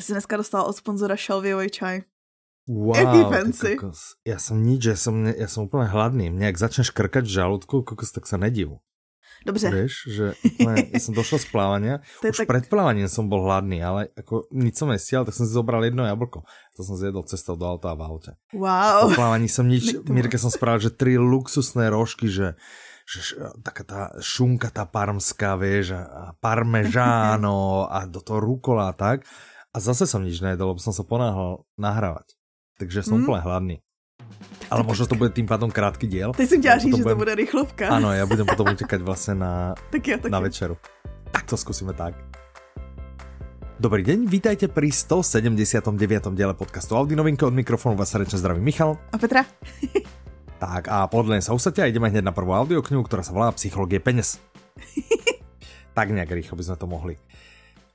Já jsem dneska dostala od sponzora šalvějový čaj. Wow, Jaký fancy. kokos. Ja som nič, ja som, ne- ja som úplne hladný. Mne, ak začneš krkať v žalúdku, kokos, tak sa nediv. Dobře, Vieš, že úplne, ja som došel z plávania, je už tak- pred plávaním som bol hladný, ale ako nič som nestial, tak som si zobral jedno jablko. To som zjedol cestou do auta a v aute. Po wow. plávaní som nič, Nech to Mirke som spravil, že tri luxusné rožky, že že taká tá šunka tá parmská, vieš, a a parmežáno a do toho rukola a tak. A zase som nič nejedol, lebo som sa ponáhal nahrávať. Takže som Hmm. úplne hladný. Ale možno to bude tým pádom krátky diel. Teď jsem chtěla Ja říct, že to budem- bude rychlovka. Áno, ja budem potom utekať vlastne na, Tak jo, tak na jo. večeru. Tak to skúsime tak. Dobrý deň, vítajte pri 179. diele podcastu Audi Novinky od mikrofónu vás srdečne zdraví Michal. A Petra? Tak a podľa sa usadte a ideme hneď na prvú audioknihu, ktorá sa volá Psychológie peniaz. tak nejak rýchlo by sme to mohli.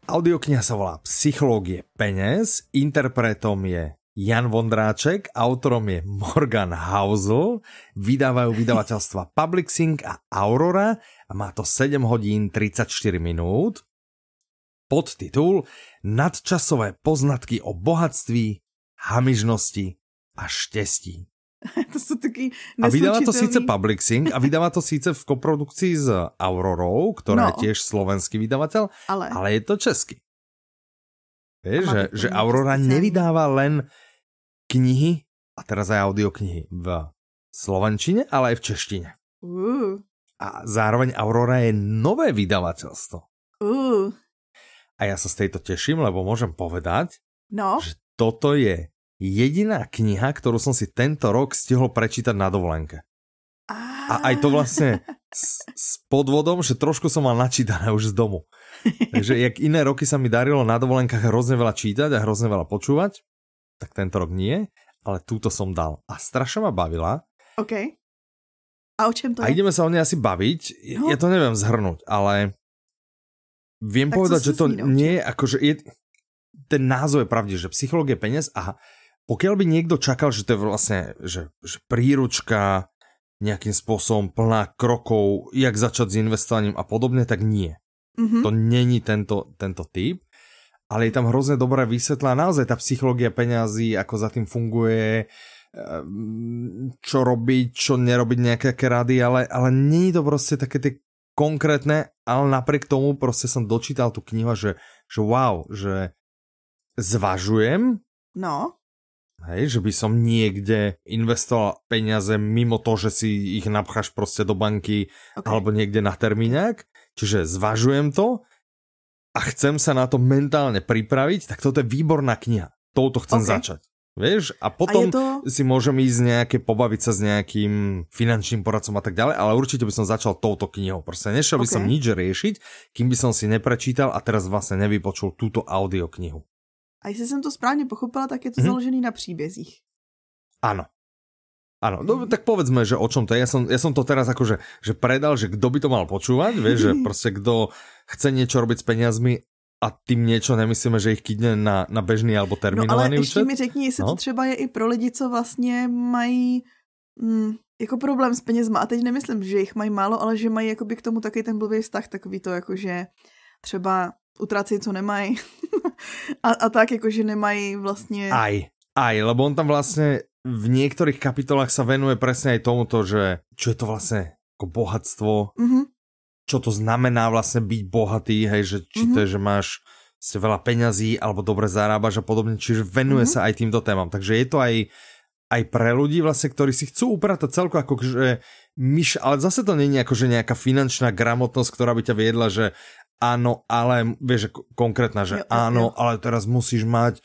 Audiokniha sa volá Psychológie peniaz, interpretom je Jan Vondráček, autorom je Morgan Housel, vydávajú vydavateľstva Publixing a Aurora a má to 7 hodín 34 minút. Podtitul Nadčasové poznatky o bohatství, hamižnosti a štěstí. to jsou taky A vydává to síce neslučitelný- Publixing a vydává to síce v koprodukcii s Aurorou, ktorá No. je tiež slovenský vydavateľ, Ale, ale je to. Vieš, A má že, že Aurora nevydává len knihy, a teraz aj audioknihy v slovenčine, ale aj v češtine. uh, A zároveň Aurora je nové vydavateľstvo. uh, A ja sa z tejto teším, lebo môžem povedať, no, že toto je jediná kniha, ktorú som si tento rok stihol prečítať na dovolenke. A aj to vlastne s, s podvodom, že trošku som mal načítané už z domu. Takže jak iné roky sa mi darilo na dovolenkách hrozne veľa čítať a hrozne veľa počúvať, tak tento rok nie, ale túto som dal. A strašne ma bavila. OK. A o čem to A je? ideme sa o nej asi baviť. No. Ja to neviem zhrnúť, ale viem Tak povedať, že to naučil? nie je akože... Je, ten názov je pravdivý, že psychológia peniaz a pokiaľ by niekto čakal, že to je vlastne že, že príručka nejakým spôsobom plná krokov, jak začať s investovaním a podobne, tak nie. Mhm. To není tento, tento typ, ale je tam hrozne dobré vysvetlená naozaj tá psychológia peňazí, ako za tým funguje, ehm, čo robiť, čo nerobiť, nejaké rady, ale, ale není to proste také tie konkrétne, ale napriek tomu proste som dočítal tú knihu, že, že wow, že zvažujem, No, hej, že by som niekde investoval peniaze mimo to, že si ich napcháš proste do banky OK. alebo niekde na termíňák, čiže zvažujem to a chcem sa na to mentálne pripraviť, tak toto je výborná kniha. Touto chcem OK. začať. Vieš? A A potom to... si môžem ísť nejaké, pobaviť sa s nejakým finančným poradcom a tak ďalej, ale určite by som začal touto knihou. Proste nešiel by OK. som nič riešiť, kým by som si neprečítal a teraz vlastne nevypočul túto audioknihu. A jestli jsem to správně pochopila, tak je to Mhm. založený na příbězích. Áno. Áno, no, tak povedzme, že o čom to je. Ja som, ja som to teraz akože že predal, že kto by to mal počúvať, vieš, že proste kto chce niečo robiť s peniazmi a tým niečo nemyslíme, že ich kydne na, na bežný alebo No ale terminovaný ještě účet. mi řekni, jestli No. to třeba je i pro lidi, co vlastně mají mm, jako problém s penězma. A teď nemyslím, že jich mají málo, ale že mají jakoby k tomu taky ten blbý vztah, takový to jako, že třeba utrácejí, co nemají. a, a tak, jako, že nemají vlastně... Aj, aj, lebo on tam vlastne v niektorých kapitolách sa venuje presne aj tomuto, že čo je to vlastne ako bohatstvo, Mhm. čo to znamená vlastne byť bohatý, hej, že či to je, že máš ste veľa peňazí alebo dobre zarábaš a podobne, čiže venuje Mhm. sa aj týmto témam. Takže je to aj, aj pre ľudí vlastne, ktorí si chcú upratať celko ako že myš, ale zase to není ako že nejaká finančná gramotnosť, ktorá by ťa viedla, že áno, ale vieš, konkrétna, že Jo, áno, jo. ale teraz musíš mať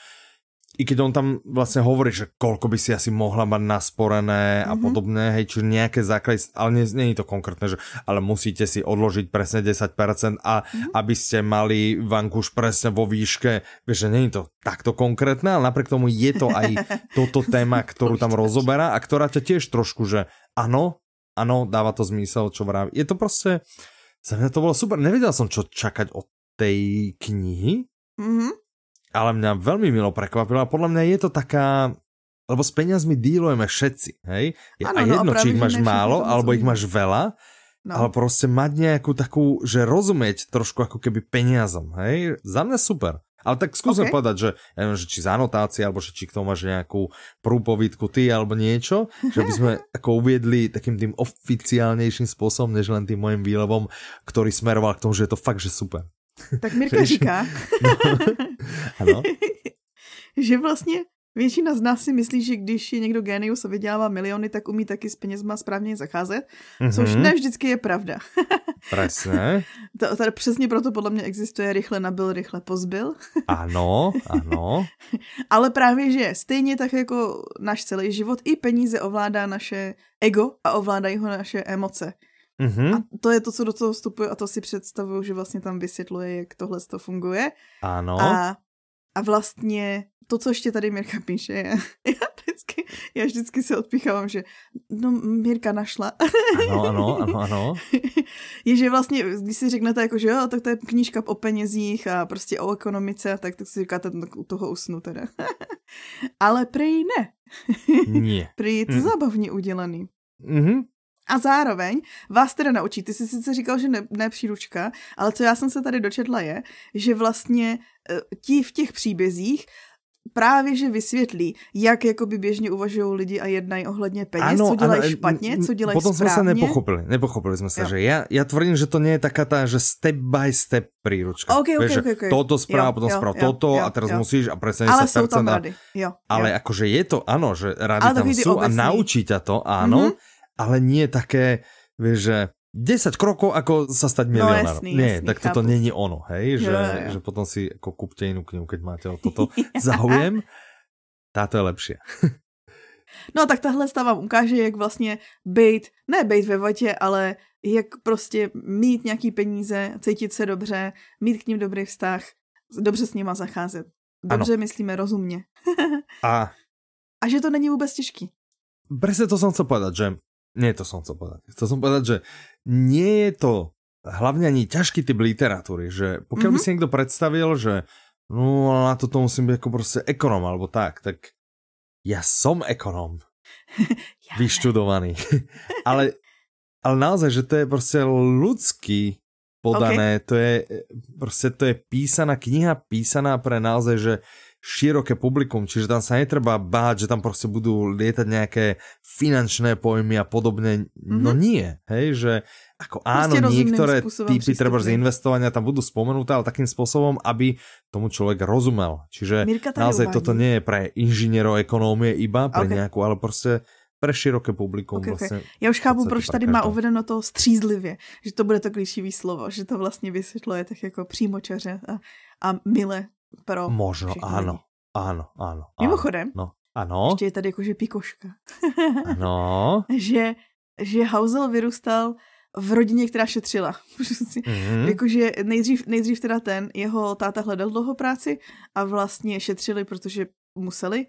i keď on tam vlastne hovorí, že koľko by si asi mohla mať nasporené a Mhm. podobné, hej, čiže nejaké základy, ale nie, nie je to konkrétne, že ale musíte si odložiť presne 10% a Mhm. aby ste mali vankuš presne vo výške, vieš, že nie je to takto konkrétne, ale napriek tomu je to aj toto téma, ktorú tam rozoberá a ktorá ťa tiež trošku, že áno, áno, dáva to zmysel, čo vraví. Je to proste, za mňa to bolo super, nevedel som, čo čakať od tej knihy, Mhm. ale mňa veľmi milo prekvapila. Podľa mňa je to taká, lebo s peniazmi dílujeme všetci, hej? Je, Áno, a no, jedno, a či ich máš málo, alebo ich máš veľa, No. ale proste mať nejakú takú, že rozumieť trošku ako keby peniazom, hej? Za mňa super. Ale tak skúsme OK. okay. povedať, že, ja neviem, že či z anotácie, alebo že či k tomu máš nejakú prúpovidku ty, alebo niečo, že by sme ako uviedli takým tým oficiálnejším spôsobom, než len tým mojim výlevom, ktorý smeroval k tomu, že je to fakt, že super. Tak Mirka říká, Ano? že vlastně většina z nás si myslí, že když je někdo genius a vydělává miliony, tak umí taky s penězma správně zacházet, což Mhm, ne vždycky je pravda. Presne. To, tady přesně proto podle mě existuje rychle nabil, rychle pozbyl. Ano, ano. Ale právě, že stejně tak jako náš celý život, i peníze ovládá naše ego a ovládají ho naše emoce. Mhm, A to je to, co do toho vstupuje a to si představuju, že vlastně tam vysvětluje, jak tohle to funguje. ano. A, a vlastně to, co ještě tady Mirka píše, je, já vždycky, já vždycky se odpíchávám, že no Mirka našla, Ano, ano, ano, ano. je, že vlastně, když si řeknete jako, že jo, tak to je knížka o penězích a prostě o ekonomice, tak, tak si říkáte, no, u toho usnu teda. Ale prej ne, Nie. prej je to Mm. zábavně udělaný. Mhm, A zároveň vás teda naučí, ty jsi sice říkal, že ne, ne příručka, ale co já jsem se tady dočetla je, že vlastně eh, ti v těch příbězích právě že vysvětlí, jak jakoby běžně uvažují lidi a jednají ohledně peněz, co dělají e, špatně, m, co dělají Potom sme sa správně. nepochopili, nepochopili sme sa, Jo. že ja, ja tvrdím, že to nie je taká tá, že step by step príručka. OK, OK, Vieš, že OK, OK. Toto správ, Jo, potom správ toto jo, a teraz jo. musíš a pre 70%. Ale jsou tam rady, jo. Ale jo. akože je to, áno, že rady Ale tam sú a naučí ťa to, áno, Mhm. Ale nie také, vieš, že 10 krokov, ako sa stať No, milionárom. jasný, nie, jasný, tak toto chápu. není ono, hej, že, Jo, jo, že potom si ako kúpte inú knihu, keď máte o toto záujem. Táto je lepšia. No tak tahle stava vám ukáže, jak vlastně být, ne být ve vatě, ale jak prostě mít nějaký peníze, cítit se dobře, mít k ním dobrý vztah, dobře s nima zacházet. Dobře ano. myslíme rozumně. A A že to není vůbec těžký. presne to som chcel povedať, že nie to som chcel povedať. Chcel som povedať, že nie je to hlavne ani ťažký typ literatúry, že pokiaľ mm-hmm. by si niekto predstavil, že no ale na toto musím byť ako proste ekonom alebo tak, tak ja som ekonom, Já vyštudovaný. ale, ale naozaj, že to je proste ľudský podané, okay. to je proste to je písaná kniha, písaná pre naozaj, že široké publikum, čiže tam sa netreba báť, že tam proste budú lietať nejaké finančné pojmy a podobne. Mm-hmm. No nie, hej, že ako áno, rozumným niektoré typy treba z investovania tam budú spomenuté, ale takým spôsobom, aby tomu človek rozumel. Čiže naozaj uvádí. toto nie je pre inžinierov ekonómie iba, pre Ok. nejakú, ale proste pre široké publikum. Ok, ok. Vlastně Já už chápu, proč pro tady má uvedeno to střízlivě, že to bude to klíčivý slovo, že to vlastně vysvětluje tak jako přímočaře a, a mile pro Možno, všechny áno. Áno, áno. áno. Mimochodem, No, áno, ještě je tady jakože pikoška. áno. že, že Hausel vyrůstal v rodině, která šetřila. Mhm. Jakože nejdřív, nejdřív teda ten, jeho táta hledal dlouho práci a vlastně šetřili, protože museli.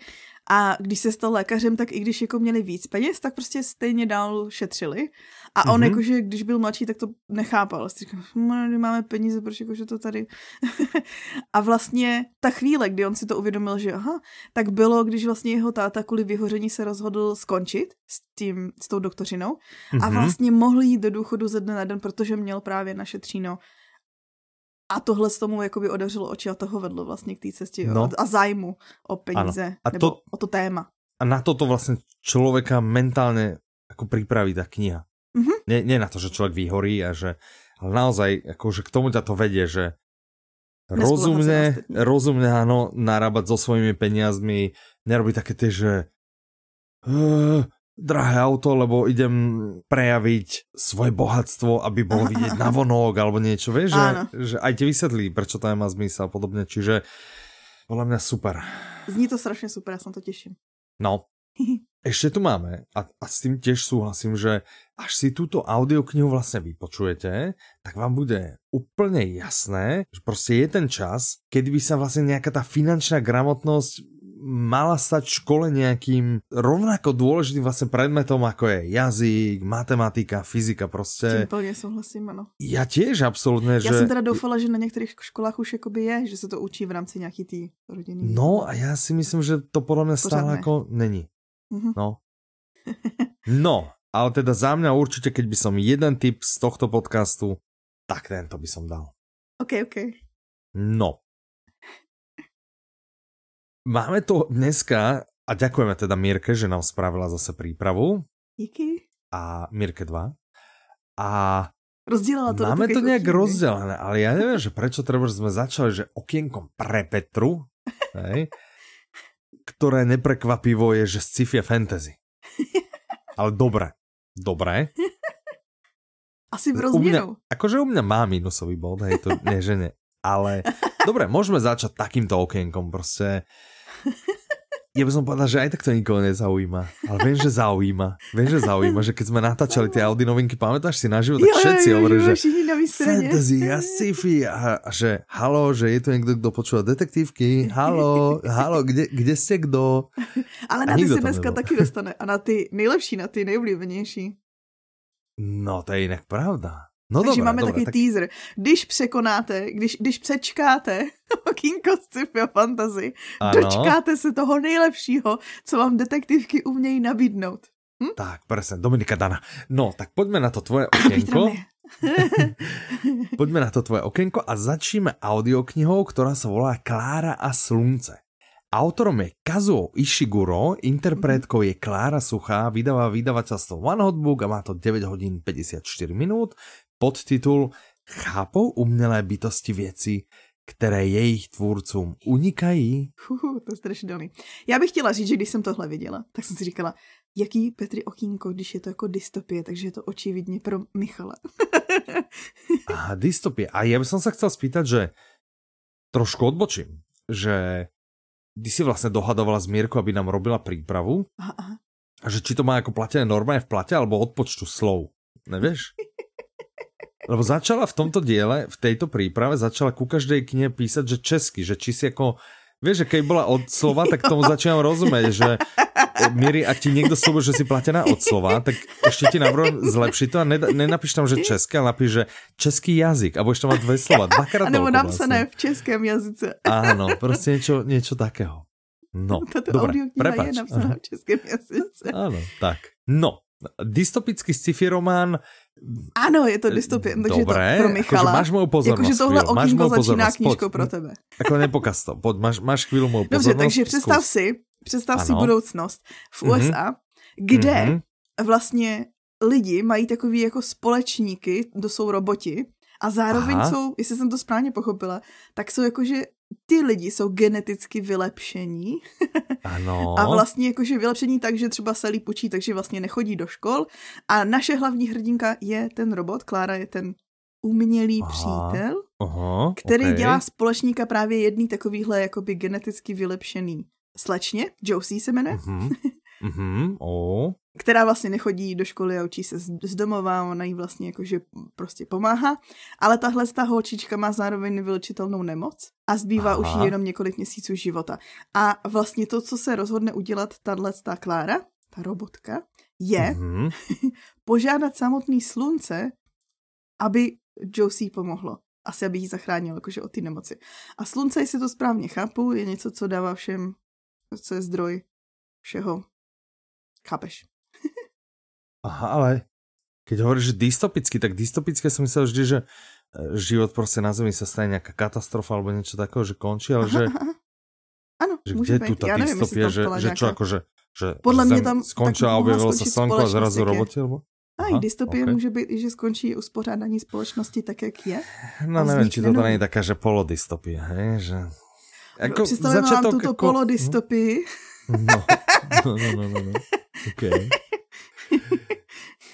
A když se stal lékařem, tak i když jako měli víc peněz, tak prostě stejně dál šetřili. A on Mhm. jakože, když byl mladší, tak to nechápal. Si říkal, "Hm, máme peníze, proč jakože to tady... a vlastně ta chvíle, kdy on si to uvědomil, že aha, tak bylo, když vlastně jeho táta kvůli vyhoření se rozhodl skončit s, tím, s tou doktorinou a Mhm. vlastně mohl jít do důchodu ze dne na den, protože měl právě našetříno. A tohle z tomu jakoby odařilo oči a toho vedlo vlastně k té cestě No. no. a zájmu o peníze A nebo to- o to téma. A na toto vlastne človeka mentálne ako pripraví tá kniha. Mhm. Nie, nie na to, že človek vyhorí a že, ale naozaj, akože k tomu ťa to vedie, že rozumne, rozumne áno, narábať so svojimi peniazmi, nerobiť také tie, že uh, drahé auto, lebo idem prejaviť svoje bohatstvo, aby bolo vidieť na vonok alebo niečo, vieš, Áno. že, že aj ti vysvetlí, prečo to má zmysel a podobne, čiže podľa mňa super. Zní to strašně super, se na to těším. No, ešte tu máme, a, a s tým tiež súhlasím, že až si túto audioknihu vlastne vypočujete, tak vám bude úplne jasné, že proste je ten čas, kedy by sa vlastne nejaká tá finančná gramotnosť mala stať v škole nejakým rovnako dôležitým vlastne predmetom, ako je jazyk, matematika, fyzika, S tím plně souhlasím, ano. Ja tiež absolútne, Já že... jsem teda doufala, že na některých školách už jakoby je, že se to učí v rámci nějaký tý rodiny. No a ja si myslím, že to podľa mňa stále Pořád ne. ako není. Mhm. No. No, ale teda za mňa určite, keď by som jeden tip z tohto podcastu, tak tento by som dal. OK, OK. No. máme to dneska, a ďakujeme teda Mirke, že nám spravila zase prípravu. Díky. A Mirke 2. A Rozdělala to Máme to nějak okien, rozdelené, ale já nevím, že prečo treba, že jsme začali, že okienkom pre Petru, hej, ktoré neprekvapivo je, že sci-fi a fantasy. Ale dobré. Dobré. Asi v rozměru. akože u mňa má minusový bod, hej, to nie, že nie. Ale dobre, môžeme začať takýmto okienkom, prostě ja by som povedal, že aj tak to nikoho nezaujíma. Ale viem, že zaujíma. Viem, že zaujíma, že keď sme natáčali tie Audi novinky, pamätáš si na život, tak všetci hovorili, že fantasy a sci-fi a, a že halo, že je tu niekto, kto počúva detektívky, halo, halo, kde, kde ste kdo? Ale na ty se dneska taky dostane. A na ty nejlepší, na ty nejoblíbenější. No, to je jinak pravda. No Takže dobré, máme dobré, takový tak... teaser. Když překonáte, když, když přečkáte okýnko sci-fi a fantasy, ano. dočkáte se toho nejlepšího, co vám detektivky umějí nabídnout. Hm? Tak, presne, Dominika Dana. No, tak poďme na to tvoje okienko. poďme na to tvoje okienko a začneme audioknihou, ktorá sa volá Klára a slunce. Autorom je Kazuo Ishiguro, interpretkou je Klára Suchá, vydáva vydavateľstvo One Hot Book a má to 9 hodín 54 minút podtitul Chápou umělé bytosti věci, které jejich tvůrcům unikají? Uhu, to je strašidelný. Já bych chtěla říct, že když jsem tohle viděla, tak jsem si říkala, jaký Petri okýnko, když je to jako dystopie, takže je to očividně pro Michala. Aha, dystopie. A já bych se chcel spýtať, že trošku odbočím, že ty si vlastně dohadovala s Mírkou, aby nám robila přípravu. Aha, aha. A že či to má jako platené normálně v plate, alebo od počtu slov. Nevíš? Lebo začala v tomto diele, v tejto príprave, začala ku každej knihe písať, že česky, že či si ako... Vieš, že keď bola od slova, tak tomu začínam rozumieť, že Miri, ak ti niekto slúbil, že si platená od slova, tak ešte ti navrhujem zlepšiť to a nenapíš tam, že české, ale napíš, že český jazyk a budeš tam mať dve slova, dvakrát A nebo napsané v českém jazyce. Áno, prostě niečo, niečo takého. No, Tato dobre, prepač. je napsaná v českém jazyce. Áno, tak. No, dystopický sci-fi román. Ano, je to dystopie. Takže Dobré, to pro Michala. Akože máš moju pozornost. Jakože tohle okýnko začíná knížkou pro tebe. Jako nepokaz to. Pojď, máš, máš chvíli mou pozornost. Dobře, takže představ zkus. si, představ ano. si budoucnost v USA, mm-hmm. kde mm-hmm. vlastně lidi mají takový jako společníky, to jsou roboti, a zároveň Aha. jsou, jestli jsem to správně pochopila, tak jsou jakože ty lidi jsou geneticky vylepšení. Ano. a vlastně jakože vylepšení tak, že třeba se lípučí, takže vlastně nechodí do škol. A naše hlavní hrdinka je ten robot, Klára je ten umělý aha, přítel, aha, který okay. dělá společníka právě jedný takovýhle jakoby geneticky vylepšený slečně, Josie se jmenuje. Uh-huh. Uh-huh. Oh která vlastně nechodí do školy a učí se z domova, ona jí vlastně jakože prostě pomáhá, ale tahle ta holčička má zároveň nevylečitelnou nemoc a zbývá Aha. už jenom několik měsíců života. A vlastně to, co se rozhodne udělat tahle ta Klára, ta robotka, je mm-hmm. požádat samotný slunce, aby Josie pomohlo. Asi, aby jí zachránil jakože od té nemoci. A slunce, jestli to správně chápu, je něco, co dává všem, co je zdroj všeho. Chápeš? Aha, ale keď hovoríš, že dystopicky, tak dystopické som myslel vždy, že e, život prostě na Zemi sa stane nejaká katastrofa alebo niečo takého, že končí, ale aha, že... Ano, že kde je tu tá dystopia, že, že čo akože, že Podle mě tam skončila a objevilo sa slnko a zrazu roboti, alebo? A i dystopie okay. může být, že skončí uspořádání společnosti tak, jak je. No nevím, či to není taká, že polodystopie, hej? Že... Jako Představím vám tuto jako... polodystopii. No, no, no, no, no. no. Okay.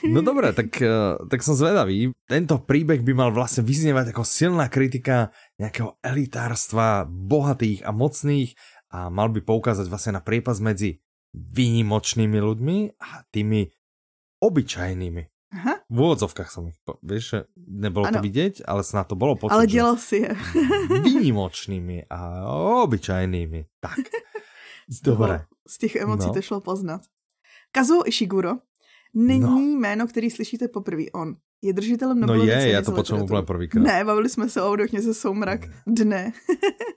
No dobré, tak, eh, tak som zvedavý. Tento príbeh by mal vlastne vyznievať ako silná kritika nejakého elitárstva, bohatých a mocných a mal by poukázať vlastne na priepas medzi výnimočnými ľuďmi a tými obyčajnými. Aha. V úvodzovkách som ich, vieš, nebolo ano. to vidieť, ale snad to bolo počuť. Ale dělal si je. výnimočnými a obyčajnými. Tak. Dobré. Z těch emocí no. to šlo poznat. Kazuo Ishiguro není no. jméno, který slyšíte poprvé. On je držitelem Nobelovy No je, já to počul úplně prvýkrát. Ne, bavili jsme se o audokněze Soumrak dne.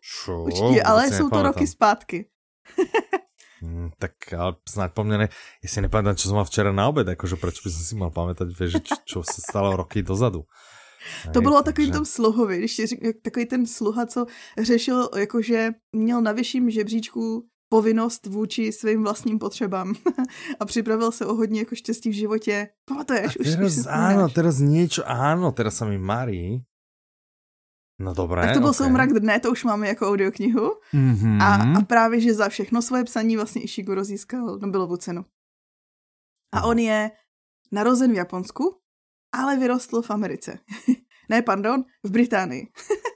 Šo, Určitě, ale jsou to roky zpátky. Hmm, tak ale snad po mne, ne, ja si nepamätám, čo som mal včera na obed, akože prečo by som si mal pamätať, vieš, čo, čo sa stalo roky dozadu. To bylo o takovým tom sluhovi, když ti řík, takový ten sluha, co řešil, jakože měl na vyšším žebříčku povinnost vůči svým vlastním potřebám a připravil se o hodně jako štěstí v životě. Pamatuješ? A teraz, už, už áno, teraz niečo, áno, teraz sa mi marí. No dobré, Tak to byl okay. soumrak dne, to už máme jako audioknihu. Mm-hmm. A, a právě, že za všechno svoje psaní vlastně Ishiguro získal Nobelovu cenu. A on je narozen v Japonsku, ale vyrostl v Americe. ne, pardon, v Británii.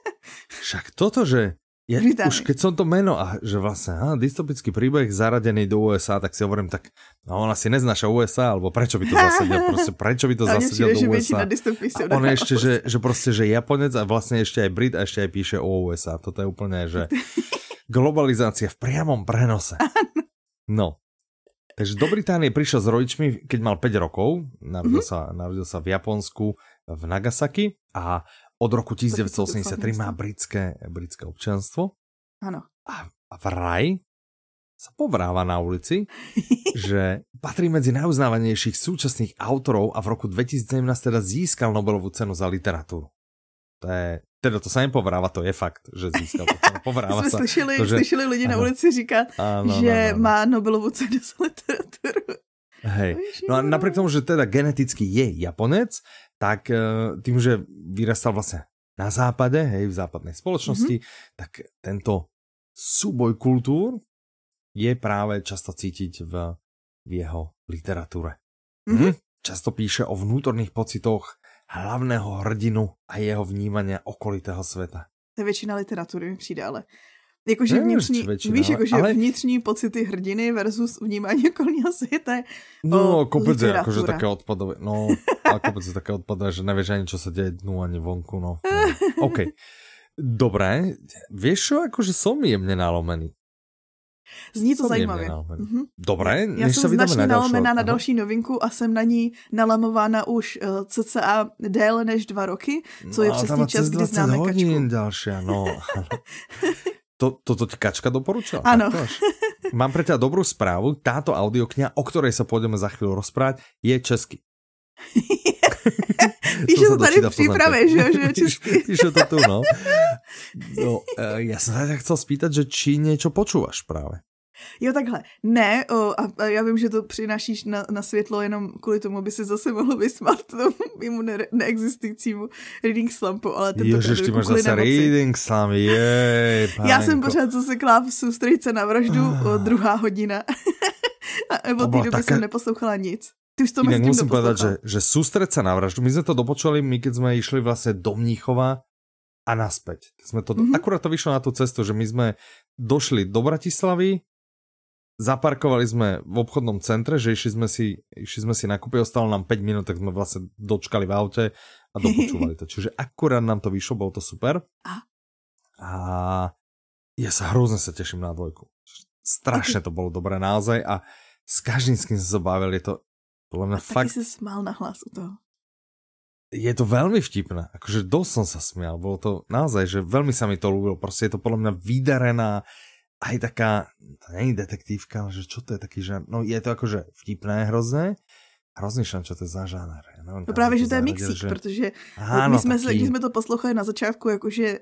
Však toto, že ja, Británii. už keď som to meno a že vlastne á, dystopický príbeh zaradený do USA, tak si hovorím, tak no, on asi neznáša USA, alebo prečo by to zasadil, proste prečo by to zasadil do USA. A on je ešte, že, že proste, že Japonec a vlastne ešte aj Brit a ešte aj píše o USA. Toto je úplne, že globalizácia v priamom prenose. No. Takže do Británie prišiel s rodičmi, keď mal 5 rokov. Narodil, mm-hmm. sa, narodil sa v Japonsku v Nagasaki a od roku 1983 má britské, britské občanstvo. Ano. A, a vraj sa povráva na ulici, že patrí medzi najuznávanejších súčasných autorov a v roku 2017 teda získal Nobelovú cenu za literatúru. To je, teda to sa nepovráva, to je fakt, že získal to cenu. Povráva Jsme sa. slyšeli, to, že- slyšeli lidi na Ano. ulici říkat, Áno, že áno, áno. má Nobelovu cenu za literaturu. Hej. No a jo. napriek tomu, že teda geneticky je Japonec, tak eh, tým, že vyrastal vlastne na západe, hej, v západnej spoločnosti, mm-hmm. tak tento súboj kultúr je práve často cítiť v, v jeho literatúre. Mhm. Mm-hmm. Často píše o vnútorných pocitoch hlavného hrdinu a jeho vnímania okolitého sveta. To je většina literatury, mi přijde, ale jakože vnitřní, většina, víš, jakože ale- vnitřní pocity hrdiny versus vnímání okolního světa. je No, kopec je literatúra. akože také odpadové, no, a kopec je také odpadové, že nevieš ani, čo sa deje dnu, ani vonku, no. OK. Dobre, vieš čo, akože som jemne nalomený. Zní to zajímavě. Mhm. Dobre, Já než jsem vydáme značně na nalomená na další novinku a jsem na ní nalamována už uh, cca déle než dva roky, co je No, ale přesně čas, kdy 20 známe hodín kačku. ďalšia, no. To, toto ti kačka doporučila? Áno. To. Mám pre ťa dobrú správu. Táto audiokniha, o ktorej sa pôjdeme za chvíľu rozprávať, je česky. Píše to sa tady v poznámke. že jo, že je česky. Píše to tu, no. no e, ja som sa ťa chcel spýtať, že či niečo počúvaš práve. Jo, takhle. Ne, o, a, a já vím, že to přinášíš na, na světlo jenom kvůli tomu, aby si zase mohl vysmát tomu mimo ne, neexistujícímu reading slumpu, ale tento Ježiš, ty máš zase nemoci. reading slam, jej, Já jsem pánko. pořád zase v soustředce na vraždu, o, druhá hodina. a od té doby taká- jsem neposlouchala nic. Ty už to Inak musím povedať, že, že sústreť sa na vraždu, my sme to dopočuli, my keď sme išli vlastne do Mníchova a naspäť. Sme to, Mhm. mm-hmm. Akurát to vyšlo na tú cestu, že my sme došli do Bratislavy, zaparkovali sme v obchodnom centre, že išli sme si, išli sme si nakúpiť, ostalo nám 5 minút, tak sme vlastne dočkali v aute a dopočúvali to. Čiže akurát nám to vyšlo, bolo to super. A? A ja sa hrozne sa teším na dvojku. Strašne to bolo dobré naozaj a s každým, s kým sa je to podľa mňa Taky fakt si smál na hlas u toho. je to veľmi vtipné. Akože dosť som sa smial. Bolo to naozaj, že veľmi sa mi to ľúbilo. Proste je to podľa mňa vydarená aj taká, to není detektívka, ale že čo to je taký žánr. No je to akože vtipné hrozné. Šan, čo to je za žánr. No kam právě, že to je mixík, že... protože Áno, my jsme, se, taký... když jsme to poslouchali na začátku, jakože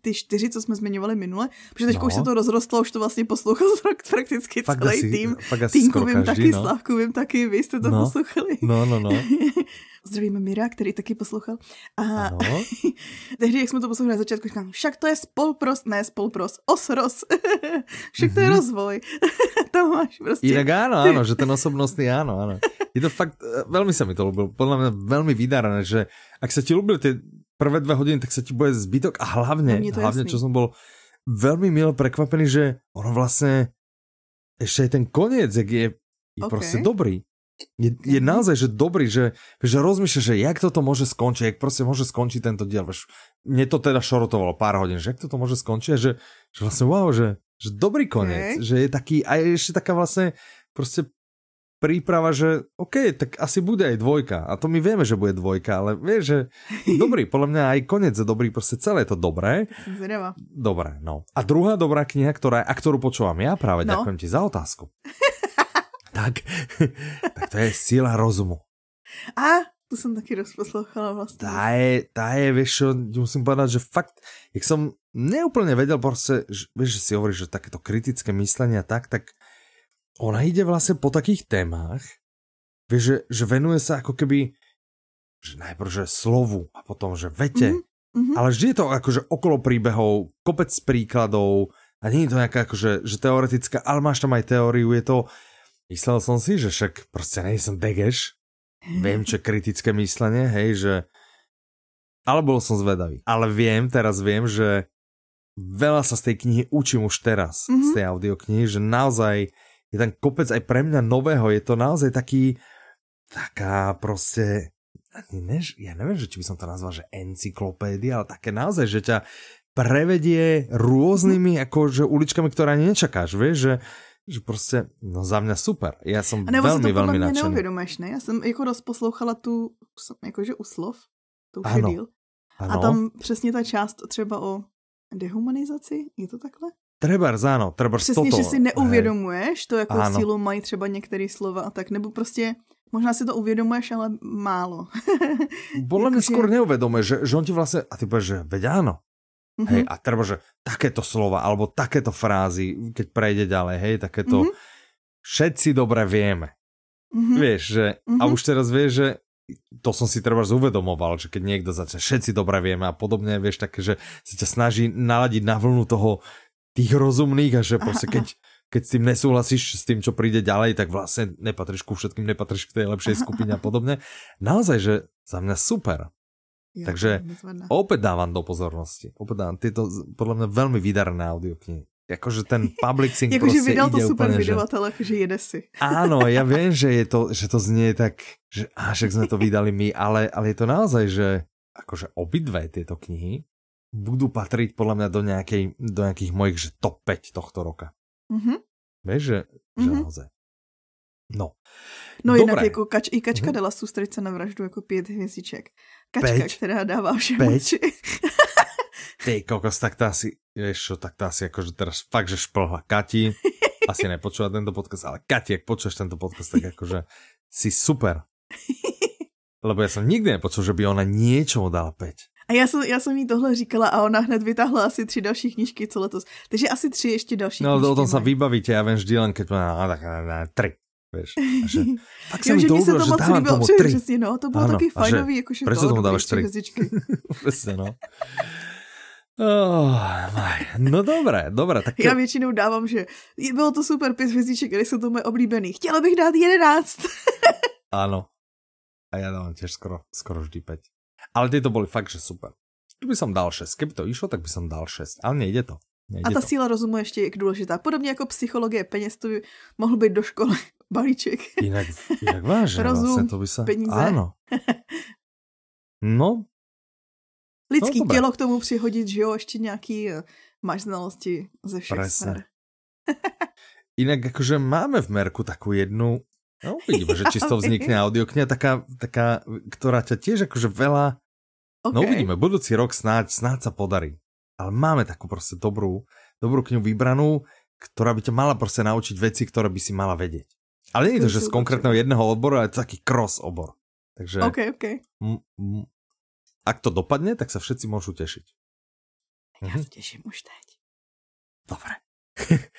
ty čtyři, co jsme zmiňovali minule, protože teď No. už se to rozrostlo, už to vlastně poslouchal prakticky Fakt celý asi, tým. fakt asi Týnku skoro vím taky, no. Slavku vím taky, vy jste to No. poslouchali. No, no, no. Zdravíme Mira, který taky poslouchal. A Ano. tehdy, jak jsme to poslouchali na začátku, říkám, však to je spolpros, ne spolpros, osros. však to je Mhm. rozvoj. to máš prostě. Inak áno, áno, že ten osobnostný áno, áno. Je to fakt, e, veľmi sa mi to ľúbilo, podľa mňa veľmi vydarené, že ak sa ti ľúbili tie prvé dve hodiny, tak sa ti bude zbytok a hlavne, No, hlavne jasný. čo som bol veľmi milo prekvapený, že ono vlastne ešte aj ten koniec, jak je, je OK. proste dobrý. Je, je Mhm. naozaj, že dobrý, že, že rozmýšľaš, že jak toto môže skončiť, jak proste môže skončiť tento diel. Vieš, mne to teda šorotovalo pár hodín, že jak toto môže skončiť, že, že vlastne wow, že, že dobrý koniec, OK. že je taký, a je ešte taká vlastne proste príprava, že OK, tak asi bude aj dvojka. A to my vieme, že bude dvojka, ale vieš, že dobrý, podľa mňa aj koniec je dobrý, proste celé je to dobré. Jsem zvědavá. Dobre, no. A druhá dobrá kniha, ktorá, a ktorú počúvam ja práve, No. ďakujem ti za otázku. tak, tak to je Sila rozumu. A Tu jsem taky rozposlouchala vlastně. Tá je, tá je, vieš čo, musím povedať, že fakt, jak som neúplne vedel proste, že, vieš, že si hovoríš, že takéto kritické myslenie a tak, tak ona ide vlastne po takých témach, vieš, že, že venuje sa ako keby, že najprv, že slovu a potom, že vete, mm-hmm. ale vždy je to akože okolo príbehov, kopec príkladov a nie je to nejaká akože, že teoretická, ale máš tam aj teóriu, je to, myslel som si, že však proste nie som degeš, viem, čo je kritické myslenie, hej, že ale bol som zvedavý. Ale viem, teraz viem, že veľa sa z tej knihy učím už teraz, mm -hmm. z tej audioknihy, že naozaj je ten kopec aj pre mňa nového, je to naozaj taký, taká proste, ne, ja neviem, že či by som to nazval, že encyklopédia, ale také naozaj, že ťa prevedie rôznymi akože uličkami, ktoré ani nečakáš, vieš, že že prostě, no za mě super. Já jsem velmi, velmi nadšený. velmi nadšený. ne? Já jsem jako rozposlouchala tu, jakože uslov, to už ano. je díl. Ano. A tam přesně ta část třeba o dehumanizaci, je to takhle? Trebárs, áno, trebárs Přesně, toto. že si neuvědomuješ to, jakou ano. sílu mají třeba některé slova a tak, nebo prostě Možná si to uvědomuješ, ale málo. Podle mě skoro neuvědomuješ, že, že on ti vlastně, a ty povieš, že veď áno, Mm-hmm. Hej, a treba, že takéto slova, alebo takéto frázy, keď prejde ďalej, hej, takéto, mm-hmm. všetci dobre vieme. Mm-hmm. Vieš, že, mm-hmm. a už teraz vieš, že to som si treba uvedomoval, že keď niekto začne, všetci dobre vieme a podobne, vieš, také, že sa ťa snaží naladiť na vlnu toho tých rozumných a že proste keď, keď s tým nesúhlasíš s tým, čo príde ďalej, tak vlastne nepatríš ku všetkým, nepatríš k tej lepšej skupine a podobne. Naozaj, že za mňa super. Jo, Takže opäť dávam do pozornosti. Opäť dávam tieto podľa mňa veľmi vydarné audioknihy. Jakože ten public sync jako, prostě vydal to super úplně, vydavatel, že... že jede si. Áno, ja viem, že, je to, že to znie tak, že až jak sme to vydali my, ale, ale je to naozaj, že akože obidve tieto knihy budú patriť podľa mňa do, nejakej, do nejakých mojich že top 5 tohto roka. Mm -hmm. Vieš, že, mm -hmm. že mhm. naozaj. No. No Dobré. jinak jako kač, i kačka mm-hmm. dala sustrice na vraždu jako pět hvězdiček. Kačka, Peť? která dává všem oči. Ty kokos, tak to asi, vieš čo, tak to asi akože teraz fakt, že šplhla. Kati, asi nepočúva tento podcast, ale Kati, ak počuješ tento podcast, tak akože si super. Lebo ja som nikdy nepočul, že by ona niečomu dala 5. A já jsem, já jsem jí tohle říkala a ona hned vytáhla asi tři další knížky co letos. Takže asi tři ještě další No o tom sa vybavíte, ja viem vždy len keď má, no, tak ne, ne, tri. Vieš, že, fakt sa jo, mi to se to moc líbilo, přesně, no, to bylo ano, taky fajnový, jakože Prečo tomu dávaš tri? Presne, no. Oh, no dobré, dobré. Tak... Já většinou dávám, že bylo to super pět hvězdiček, ale jsou to moje oblíbený. Chtěla bych dát jedenáct. Áno. A ja dávam tiež skoro, skoro vždy 5. Ale tieto boli fakt, že super. Tu by som dal 6. Keby to išlo, tak by som dal 6. Ale nejde to. Nejde a ta to. síla rozumu ještě je důležitá. Podobně jako psychologie peněz, to by mohl být do školy balíček. Jinak, jinak vážně. Rozum, vlastně, to by se... peníze. Ano. No. Lidský no, tělo k tomu přihodit, že jo, ještě nějaký uh, máš znalosti ze všech sfér. Inak akože máme v Merku takú jednu, no uvidíme, že či z toho vznikne audiokniha, taká, taká, ktorá ťa tiež akože veľa, no okay. no uvidíme, budúci rok snáď, snáď sa podarí. Ale máme takú prostě dobrú, dobrú knihu vybranú, ktorá by ťa mala prostě naučiť veci, ktoré by si mala vedieť. Ale nie je to, že z konkrétneho jedného odboru, ale je to taký cross obor. Takže OK, OK. M- m- ak to dopadne, tak sa všetci môžu tešiť. Ja mhm. sa teším už teď. Dobre.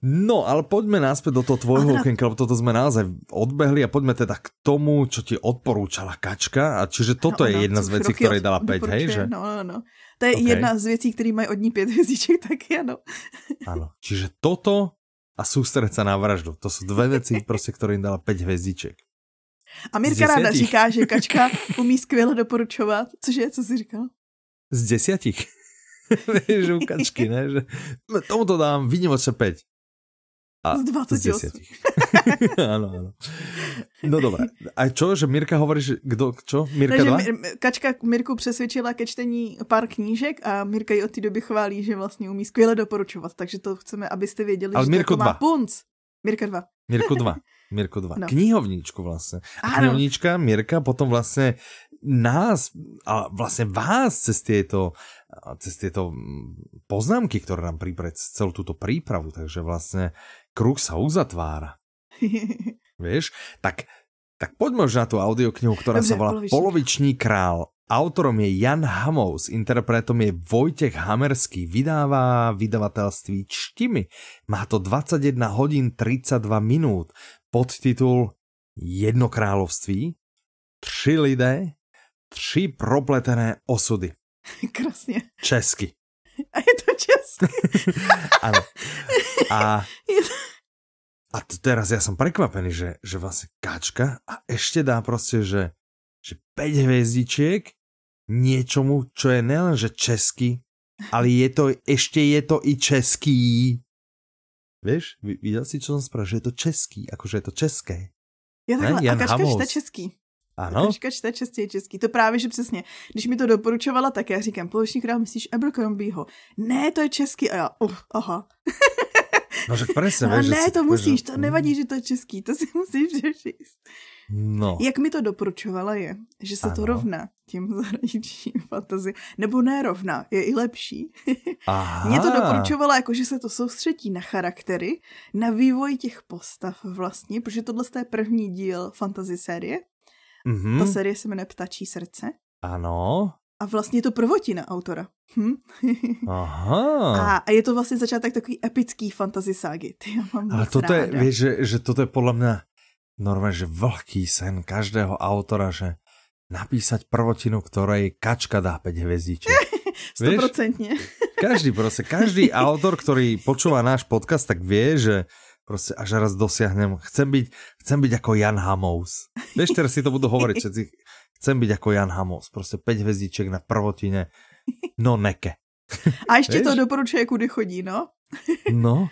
no, ale poďme naspäť do toho tvojho okienka, lebo toto sme naozaj odbehli a poďme teda k tomu, čo ti odporúčala Kačka. A čiže toto no, je jedna z vecí, ktoré dala 5, hej? Že? No, no, no. To je okay. jedna z věcí, které mají od ní pět hvězdiček, taky ano. ano. Čiže toto a sústreť sa na vraždu. To sú dve veci, prostě, ktoré im dala 5 hvězdiček. A Mirka ráda říká, že Kačka umí skvěle doporučovat. Cože, co jsi říkal? Z desiatich. Vieš, u Kačky, ne? Že tomuto dám výnimočne 5. A z 28. áno, áno. No dobré. A čo, že Mirka hovorí, že kdo, čo? Mirka no, 2? Kačka Mirku přesvědčila ke čtení pár knížek a Mirka ji od té doby chválí, že vlastně umí skvěle doporučovat, takže to chceme, abyste věděli, Ale že Mirko to má punc. Mirka 2. Mirko 2. Mirko 2. No. Knihovníčku vlastně. A knihovníčka Mirka potom vlastně nás a vlastně vás cez tieto, cez tieto poznámky, ktoré nám pripraviť celú túto prípravu, takže vlastne kruh sa uzatvára. Vieš? Tak Tak poďme už na tú audioknihu, ktorá Dobře, sa volá Polovičný. Polovičný král. Autorom je Jan Hamous, interpretom je Vojtech Hamerský, vydává vydavatelství Čtimi. Má to 21 hodín 32 minút. Podtitul Jedno království, tři lidé, tři propletené osudy. Krásně. Česky. A je. Áno. A, Je to- a teraz ja som prekvapený, že, že vlastne kačka a ešte dá proste, že, že 5 hviezdičiek niečomu, čo je nielen, že česky, ale je to, ešte je to i český. Vieš, vi- videl si, čo som spravil, že je to český, akože je to české. Je takhle. Jan a Kačka čte český. Ano? Kačka čte čistě český. To právě, že přesně. Když mi to doporučovala, tak já říkám, poloviční král myslíš Abercrombieho. Ne, to je český. A já, uh, aha. No, že presne, vieš, že ne, to musíš, to nevadí, že to je český, to si musíš přečíst. No, Jak mi to doporučovala je, že se to Ano. rovná těm zahraničním fantasy. Nebo ne rovná, je i lepší. aha. Mě to doporučovala, jako že se to soustředí na charaktery, na vývoj těch postav vlastně, protože tohle je první díl fantasy série. Mhm, Ta série se jmenuje Ptačí srdce. ano. A vlastně je to prvotina autora. Hm? Aha. A, a je to vlastně začátek takový epický fantasy ságy. Ty já mám Ale toto je, vieš, že, že toto je podľa mňa normálne, že vlhký sen každého autora, že napísať prvotinu, ktorej kačka dá 5 hviezdičiek. vieš? Stoprocentně. Každý proste, každý autor, ktorý počúva náš podcast, tak vie, že proste až raz dosiahnem, chcem byť, chcem byť ako Jan Hamous. Vieš, teraz si to budú hovoriť všetci, chcem byť ako Jan Hamous, proste 5 hviezdičiek na prvotine, no neke. A ještě Víš? to doporučuje, kudy chodí, no. No,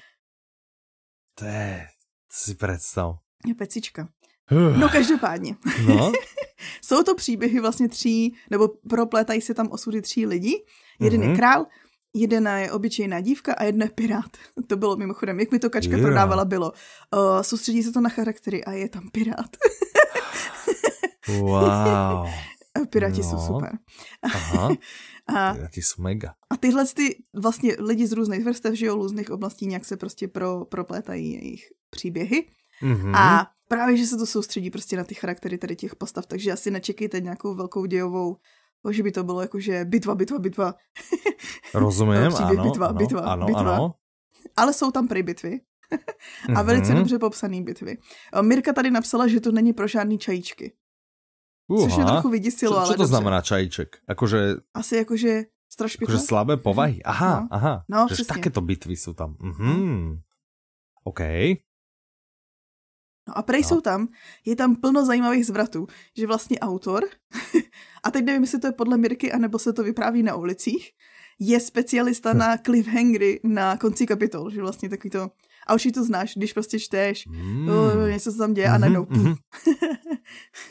to je, si predstav. Je pecička. No každopádně. No, Jsou to příběhy vlastně tří, nebo proplétají se tam osudy tří lidí. Jeden Mhm. je král, jedna je obyčejná dívka a jedna je pirát. To bylo mimochodem, jak mi to kačka Jo. prodávala, bylo. Uh, soustředí se to na charaktery a je tam pirát. wow. Piráti jsou No. super. Aha, A, ti sú mega. a tyhle ty vlastně lidi z různých vrstev, že jo, různých oblastí nějak se prostě pro, proplétají jejich příběhy. Mhm. A právě, že se to soustředí prostě na ty charaktery tady těch postav, takže asi nečekejte nějakou velkou dějovou, o, že by to bylo jakože bitva, bitva, bitva. Příběh áno, bitva, áno, bitva, áno, bitva. áno. Ale jsou tam prý bitvy. A velice Mhm. dobře popsaný bitvy. O, Mirka tady napsala, že to není pro žádný čajíčky. Což mě Uha. trochu vyděsilo, ale čo to dobře. znamená čajíček? Akože, Asi jakože strašpitle. akože slabé povahy? Aha, No. aha. No, že takéto bitvy sú tam. Mhm. OK. No a prej No. jsou tam, je tam plno zajímavých zvratů, že vlastně autor, a teď nevím, jestli to je podle Mirky, anebo se to vypráví na ulicích, je specialista Hm. na cliffhangery na konci kapitol, že vlastně takový to, a už to znáš, když prostě čteš, Mm. mm. něco se tam děje a Mhm, najednou mhm.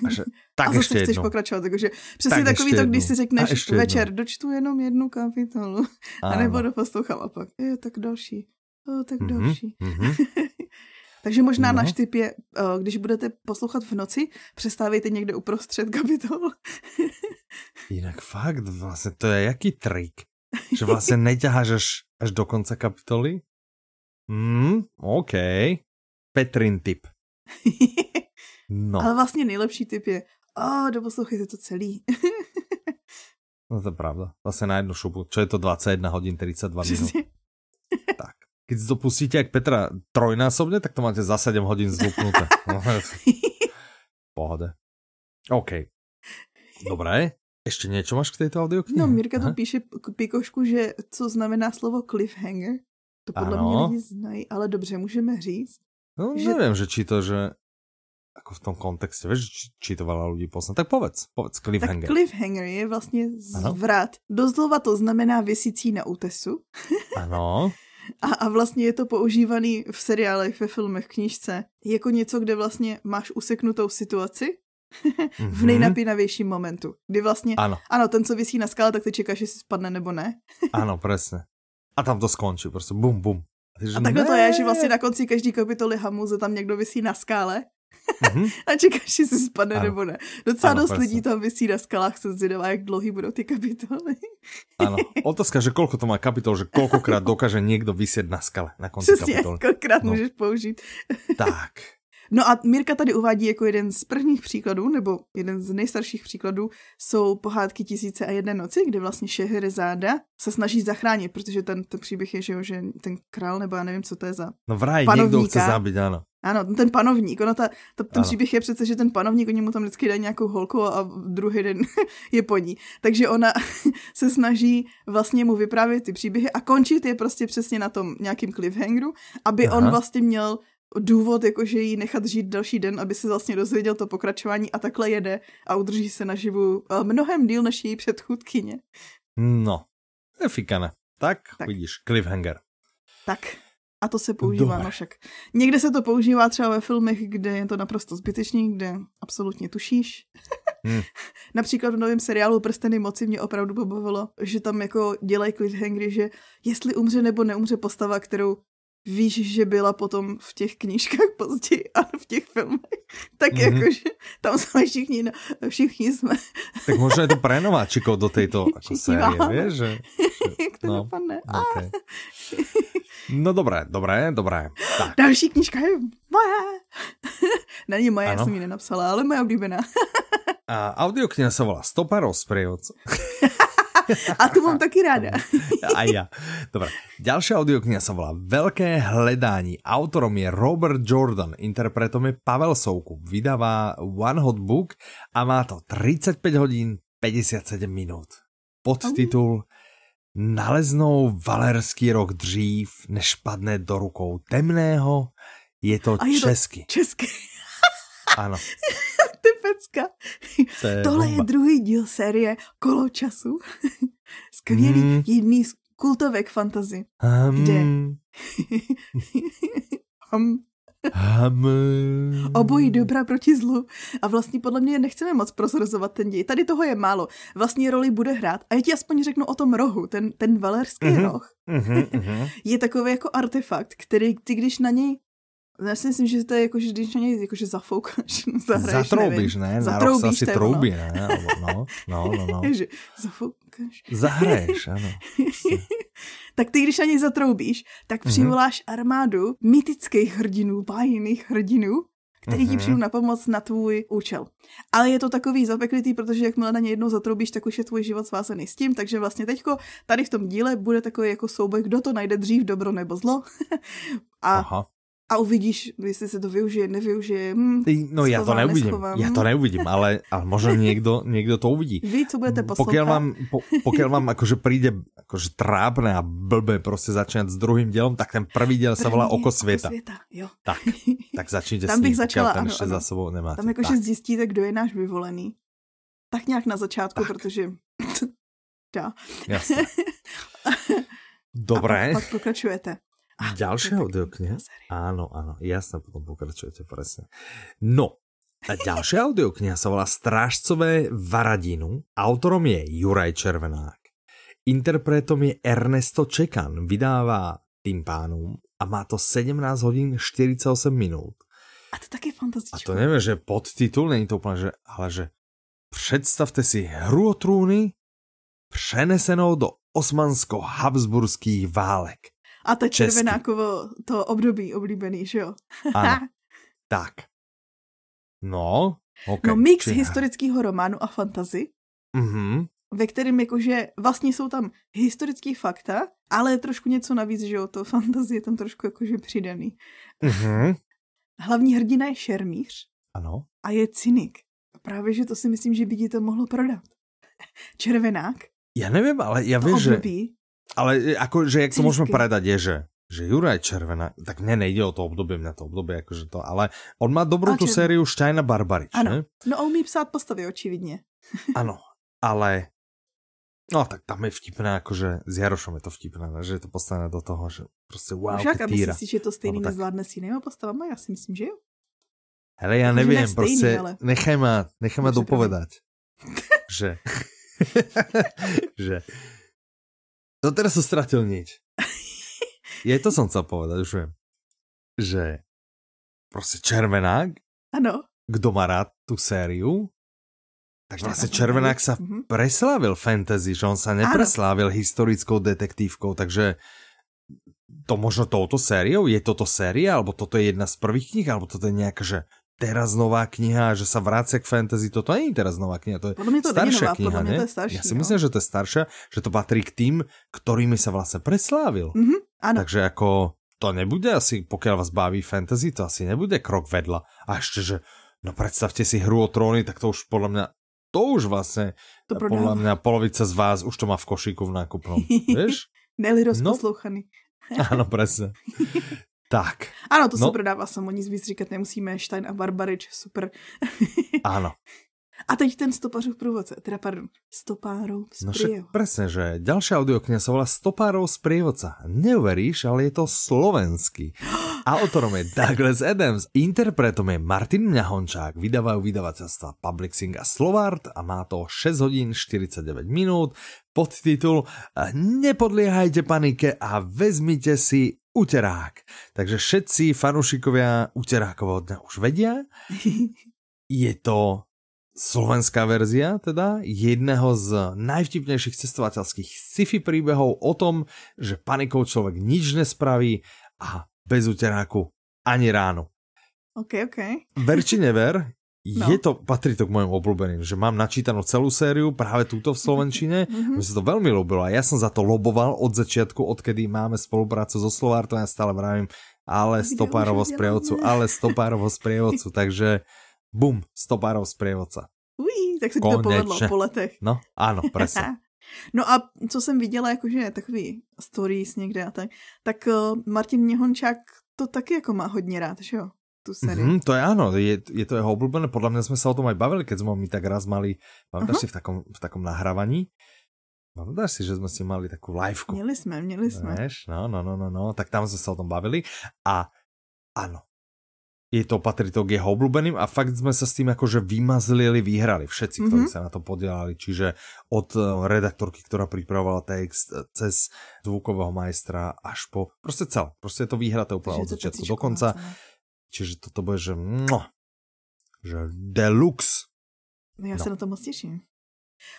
A, že, tak a zase ešte chceš jednu. pokračovat, takže přesně Tak takový ještě to, když jednu. si řekneš ještě večer, dočtu jenom jednu kapitolu, a nebo doposlouchám a pak, je, tak další, o, tak Mhm, další. mhm. Takže možná No. náš tip je, eh, když budete poslouchat v noci, přestávejte někde uprostřed kapitol. Inak fakt, vlastne to je jaký trik? Že vlastne neťaháš až, až do konca kapitoly? Mm, OK. Petrin tip. No, Ale vlastně nejlepší tip je, a doposlouchejte to celý. no to je pravda. Vlastne na jednu šupu. Čo je to 21 hodín 32 minút? Přesně. Tak. Keď si to pustíte jak Petra trojnásobne, tak to máte za 7 hodín zlupnuté. No, Pohode. OK. Dobré. Ešte niečo máš k tejto audioknihe? No, Mirka tu píše k pikošku, že co znamená slovo cliffhanger. To podle Ano. mě lidi znají, ale dobře, můžeme říct. No, že- neviem, že či to, že ako v tom kontexte, vieš, či, či to veľa ľudí pozná. Tak povedz, povedz, Tak cliffhanger. cliffhanger je vlastně Ano. zvrat. Doslova to znamená věsící na útesu. Ano. A, a vlastně je to používaný v seriálech, ve filmech, v knižce. Jako něco, kde vlastně máš useknutou situaci v Mhm. nejnapínavějším momentu. Kdy vlastně, Ano, ano, ten, co vysí na skále, tak ty čekáš, jestli spadne nebo ne. ano, presne. A tam to skončí, prostě bum, bum. A, ty, A takhle to je, že ne. vlastně na konci každý kapitoly Hamuze tam někdo vysí na skále Mhm. a čekáš, jestli spadne Ano. nebo ne. Docela Ano, dost presne. lidí tam vysí na skalách, jsem zvědavá, jak dlouhý budou ty kapitoly. Áno. Otázka, že koľko to má kapitol, že koľkokrát dokáže niekto vysieť na skale na konci Přesně, kapitoly. kolikrát No. můžeš použít. Tak. No a Mirka tady uvádí jako jeden z prvních příkladů, nebo jeden z nejstarších příkladů, jsou pohádky Tisíce a jedné noci, kde vlastně Šeherizáda se snaží zachránit, protože ten, ten příběh je, že, jo, že ten král, nebo já nevím, co to je za No vraj, někdo chce zabít, ano. Ano, ten panovník, ono ta, ta, ten ano. příběh je přece, že ten panovník, oni mu tam vždycky dají nějakou holku a druhý den je po ní. Takže ona se snaží vlastně mu vyprávět ty příběhy a končit je prostě přesně na tom nějakým cliffhangeru, aby Aha. on vlastně měl důvod, jakože jí nechat žít další den, aby se vlastně dozvěděl to pokračování a takhle jede a udrží se naživu mnohem díl než její předchůdkyně. No, je fikané. Tak, tak, vidíš, cliffhanger. Tak, a to se používá, Dobre. no však. Někde se to používá třeba ve filmech, kde je to naprosto zbytečný, kde absolutně tušíš. Hmm. Například v novém seriálu Prsteny moci mě opravdu pobavilo, že tam jako dělají cliffhangery, že jestli umře nebo neumře postava, kterou víš, že byla potom v těch knížkách později a v těch filmech, tak mm-hmm. jakože tam jsme všichni, všichni jsme. Tak možná je to pre nováčikov do této jako série, víš, že, Jak to no, dopadne. Okay. No dobré, dobré, dobré. Tak. Další knížka je moje. Není moje, ano. já jsem ji nenapsala, ale moje oblíbená. A audiokniha se volá Stoparov sprievodca. A tu mám taky ráda. A ja. Dobre. Ďalšia audiokniha sa volá Veľké hledání. Autorom je Robert Jordan, interpretom je Pavel Soukup. Vydává One Hot Book a má to 35 hodín 57 minút. Podtitul Naleznou valerský rok dřív, než padne do rukou temného, je to, je česky. To česky. Ano. Pecka. To je Tohle bomba. je druhý díl série Kolo času. Skvělý, mm. jedný z kultovek fantazy. Um. Kde? um. um. Obojí dobrá proti zlu. A vlastně podle mě nechceme moc prozrazovat ten děj. Tady toho je málo. Vlastně roli bude hrát. A já ti aspoň řeknu o tom rohu. Ten, ten valerský uh-huh. roh uh-huh. je takový jako artefakt, který ty, když na něj já si myslím, že to je jako, že když na něj jakože zafoukáš, zahraješ, Zatroubíš, nevím. ne? Zatroubíš, to troubí, ne? no, no, no, no. že zafoukáš. Zahraješ, ano. tak ty, když na něj zatroubíš, tak mhm. přivoláš mm-hmm. armádu mytických hrdinů, bájných hrdinů, který mm-hmm. ti mhm. přijdou na pomoc na tvůj účel. Ale je to takový zapeklitý, protože jakmile na ně jednou zatroubíš, tak už je tvůj život svázaný s tím, takže vlastně teďko tady v tom díle bude takový jako souboj, kdo to najde dřív, dobro nebo zlo. a Aha a uvidíš, jestli se to využije, nevyužije. Hm, no já to neuvidím, neschovám. já to neuvidím, ale, ale možno někdo, někdo to uvidí. Vy, co budete poslouchat. Pokud vám, po, pokud vám akože príde akože trápne a blbé prostě začínat s druhým dělem, tak ten první děl se volá Oko světa. Oko světa jo. Tak, tak začněte Tam bych s ním, začala, ten ano, ano. za sebou nemáte. Tam jakože zjistíte, kdo je náš vyvolený. Tak nějak na začátku, tak. protože... Dá. Dobré. A pak pokračujete. A, Ďalšia audiokniha? Áno, áno, jasne, potom pokračujete presne. No, a ďalšia audiokniha sa volá Strážcové Varadinu. Autorom je Juraj Červenák. Interpretom je Ernesto Čekan. Vydává tým pánům a má to 17 hodín 48 minút. A to taky fantastičko. A to neviem, že podtitul, není to úplne, že, ale že představte si hru o trůny přenesenou do osmansko-habsburských válek. A to červenákovo to období oblíbený, že jo? Ano. tak. No, okay. No mix Či... historického románu a fantazy, mm-hmm. ve kterém jakože vlastně jsou tam historické fakta, ale trošku něco navíc, že jo, to fantazie je tam trošku jakože přidaný. Mm-hmm. Hlavní hrdina je šermíř. Ano. A je cynik. A právě, že to si myslím, že by ti to mohlo prodat. Červenák. Já nevím, ale já vím, že ale e, ako, že jak to môžeme predať je, že že Juraj Červená, tak mne nejde o to obdobie, mňa to obdobie, akože to, ale on má dobrou tu sériu Štajna Barbarič, ano. ne? No a umí psát postavy, očividně. ano, ale No tak tam je vtipné, akože s Jarošom je to vtipné, že je to postavené do toho, že prostě wow, Však, a myslíš si, že to stejný no, tak... nezvládne s jinými postavami? Já si myslím, že jo. Hele, já nevím, ne prostě ale... nechaj ma, nechaj ma dopovedať. že, že No teraz som stratil nič. Je to som chcel povedať, už viem. Že prostě Červenák, ano. kdo má rád tu sériu, tak vlastně Červenák sa mm-hmm. preslávil fantasy, že on sa nepreslávil ano. historickou detektívkou, takže to možno touto sériou? Je toto séria, alebo toto je jedna z prvých knih, alebo toto je nejaká, že teraz nová kniha, že sa vracia k fantasy, toto nie je teraz nová kniha, to je Podľa mňa to staršia nová, kniha, podľa ne? to je starší, ja si no. myslím, že to je staršia, že to patrí k tým, ktorými sa vlastne preslávil. Mhm, áno. Takže ako to nebude asi, pokiaľ vás baví fantasy, to asi nebude krok vedľa. A ešte, že no predstavte si hru o tróny, tak to už podľa mňa to už vlastne, To podľa prodám. mňa polovica z vás už to má v košíku v nákupnom. Vieš? Neli No. rozposlouchaný. Áno, presne. tak, Ano, to se No. prodává samo, nic víc říkat nemusíme. Stein a Barbarič, super. áno. A teď ten stopařův průvodce, teda pardon, stopárov z No však presne, že ďalšia audiokniha sa volá Stopárov z prievodca. Neuveríš, ale je to slovenský. Autorom je Douglas Adams, interpretom je Martin Mňahončák, vydávajú vydavateľstva Publixing a Slovart a má to 6 hodín 49 minút. Podtitul Nepodliehajte panike a vezmite si uterák. Takže všetci fanúšikovia uterákového dňa už vedia. Je to slovenská verzia, teda jedného z najvtipnejších cestovateľských sci-fi príbehov o tom, že panikou človek nič nespraví a bez uteráku ani ránu. OK, OK. Ver či never, No. je to, patrí to k mojim obľúbeným, že mám načítanú celú sériu, práve túto v Slovenčine, Mhm. mi sa to veľmi ľúbilo a ja som za to loboval od začiatku, odkedy máme spoluprácu so Slovártom, ja stále vravím, ale stopárovo sprievodcu, ale stopárovo sprievodcu, takže bum, stopárov sprievodca. Ují, tak se ti to povedlo po letech. No, áno, presne. No a co jsem viděla, jakože takový stories někde a tak, tak uh, Martin Měhončák to taky jako má hodně rád, že jo? Tu sérii. Mm, to je áno, je, je to jeho obľúbené, podľa mňa sme sa o tom aj bavili, keď sme my tak raz mali, pamätáš si v takom, v takom nahrávaní? Pamätáš si, že sme si mali takú liveku? Měli jsme, měli jsme. Vieš, no, no, no, no, no, tak tam sme sa o tom bavili a áno, je to, patrí to k jeho obľúbeným a fakt sme sa s tým akože vymazlili, vyhrali všetci, ktorí Mhm. sa na to podielali, čiže od eh, redaktorky, ktorá pripravovala text, eh, cez zvukového majstra až po, proste celé, proste je to vyhraté úplne od to začiatku do konca, čiže toto bude, že že deluxe. No, já No. se na to moc těším.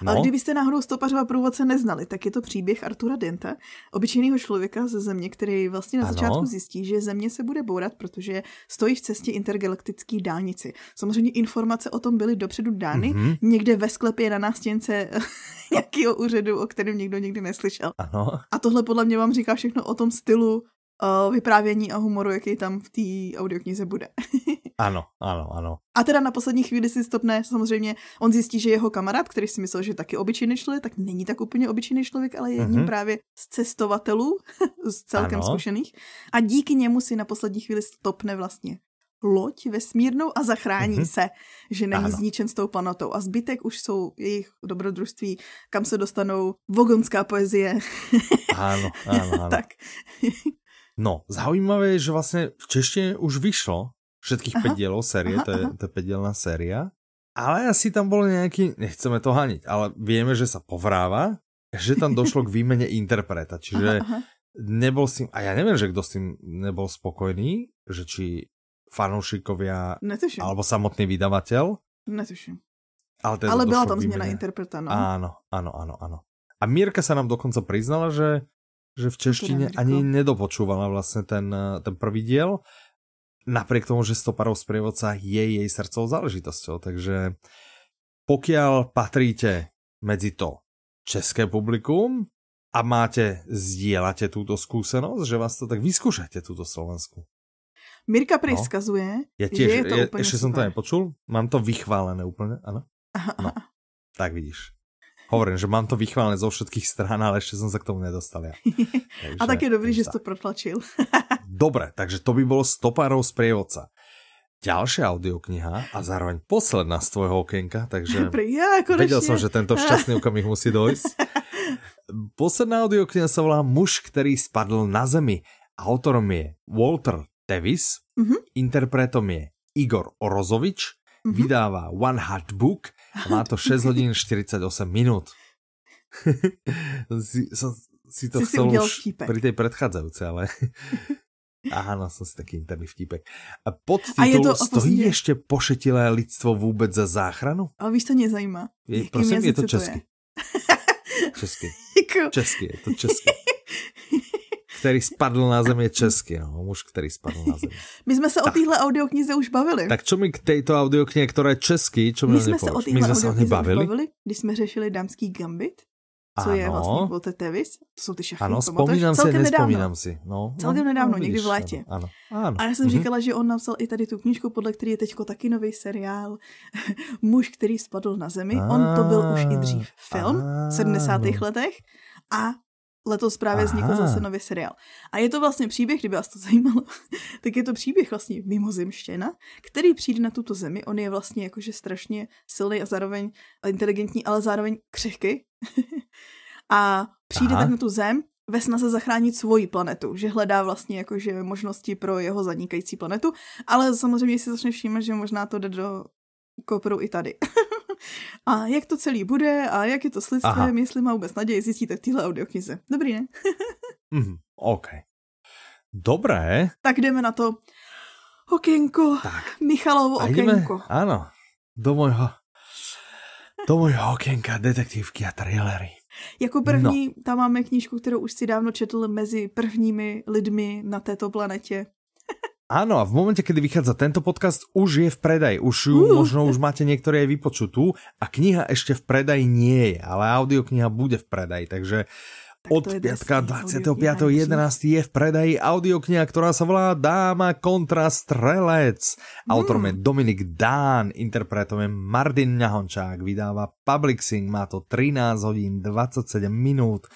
No, Ale kdybyste náhodou stopařova průvodce neznali, tak je to příběh Artura Denta, obyčejného člověka ze Země, který vlastně na Ano. začátku zjistí, že Země se bude bourat, protože stojí v cestě intergalaktické dálnici. Samozřejmě informace o tom byly dopředu dány, Mhm. někde ve sklepě na nástěnce nějakého úřadu, o kterém někdo nikdy neslyšel. ano, A tohle podle mě vám říká všechno o tom stylu uh, vyprávění a humoru, jaký tam v té audioknize bude. ano, ano, ano. A teda na poslední chvíli si stopne, samozřejmě, on zjistí, že jeho kamarád, který si myslel, že je taky obyčejný člověk, tak není tak úplně obyčejný člověk, ale je jedním Mhm. právě z cestovatelů, z celkem Ano. zkušených. A díky němu si na poslední chvíli stopne vlastně loď vesmírnou a zachrání Mhm. se, že není Ano. zničen s tou planotou. A zbytek už jsou jejich dobrodružství, kam se dostanou vogonská poezie. Áno, áno, áno. tak. No, zaujímavé je, že vlastne v češtine už vyšlo všetkých Aha. 5 dielov série, Aha, to je, aha. to je 5 dielná séria, ale asi tam bol nejaký, nechceme to haniť, ale vieme, že sa povráva, že tam došlo k výmene interpreta, čiže Aha, aha. nebol s tým, a ja neviem, že kto s tým nebol spokojný, že či fanúšikovia Netuším, alebo samotný vydavateľ, netuším. ale, teda Ale byla tam změna interpreta, no. Áno, áno, áno, áno. A Mírka sa nám dokonca priznala, že, že v češtine Mirko. ani nedopočúvala vlastne ten, eh, ten prvý diel, napriek tomu, že Stoparov sprievodca je jej srdcovou záležitosťou. Takže pokiaľ patríte medzi to české publikum a máte, zdieľate túto skúsenosť, že vás to tak vyskúšajte túto Slovensku. Mirka prej No. skazuje, Ja že tiež, je to ja, úplně ešte som to super. nepočul, mám to vychválené úplne, áno? No. Tak vidíš. Hovorím, že mám to vychválené zo všetkých strán, ale ešte som sa k tomu nedostal ja. A tak je dobrý, že takže jsi to protlačil. Dobre, takže to by bolo Stopárov sprievodca. Ďalšia audiokniha a zároveň posledná z tvojho okienka, takže ja, konečne. vedel som, že tento šťastný okamih musí dojsť. Posledná audiokniha sa volá Muž, ktorý spadl na zemi. Autorom je Walter Tevis, Mhm. interpretom je Igor Orozovič, Mhm. vydáva One Hard Book a má to 6 hodín 48 minút. si, som, si to Si si chcel udělal už vtípek. pri tej predchádzajúcej, ale... Áno, som si taký interný vtípek. A pod A je titul to- Stojí posledně- ešte pošetilé lidstvo vůbec za záchranu? Ale víš, to mě zajímá. Je, prosím, je to česky. Česky. Jako, Česky, je to česky. který spadl na zem je český, no, muž, který spadl na zem. My jsme se tak. o téhle audioknize už bavili. Tak čo mi k této audioknihe, která je český, čo mi My jsme se o téhle audioknize bavili? bavili, když jsme řešili dámský gambit co ano. je vlastně Walter Tevis, to jsou ty šachy. Ano, vzpomínám si, nespomínám si. No, celkem no, nedávno, no, někdy v létě. Ano, ano. A já jsem mm-hmm. říkala, že on napsal i tady tu knížku, podle které je teďko taky nový seriál Muž, který spadl na zemi. A, on to byl už i dřív film v 70. letech a letos právě vznikl zase nový seriál. A je to vlastně příběh, kdyby vás to zajímalo, tak je to příběh vlastně mimozemštěna, který přijde na tuto zemi. On je vlastně jakože strašně silný a zároveň inteligentní, ale zároveň křehký. a přijde Aha. tak na tu zem ve snaze zachránit svoji planetu, že hledá vlastně jakože možnosti pro jeho zanikající planetu, ale samozřejmě si začne všímat, že možná to jde do kopru i tady. a jak to celý bude a jak je to s lidstvem, jestli má vůbec naději, zjistíte v téhle audioknize. Dobrý, ne? mm, OK. Dobré. Tak jdeme na to okénko. Tak. Michalovo okénko. Jdeme, ano, do mojho, do mojho okénka detektívky a trailery. Jako první no. tam máme knížku, kterou už si dávno četl mezi prvními lidmi na této planetě. Áno, a v momente, kedy vychádza tento podcast, už je v predaji. Už ju, uh. možno už máte niektoré aj vypočutú a kniha ešte v predaji nie je, ale audiokniha bude v predaji, takže tak od piatka 25.11. je v predaji audiokniha, ktorá sa volá Dáma kontra strelec. Mm. Autorom je Dominik Dán, interpretom je Martin Ňahončák, vydáva Publixing, má to 13 hodín 27 minút.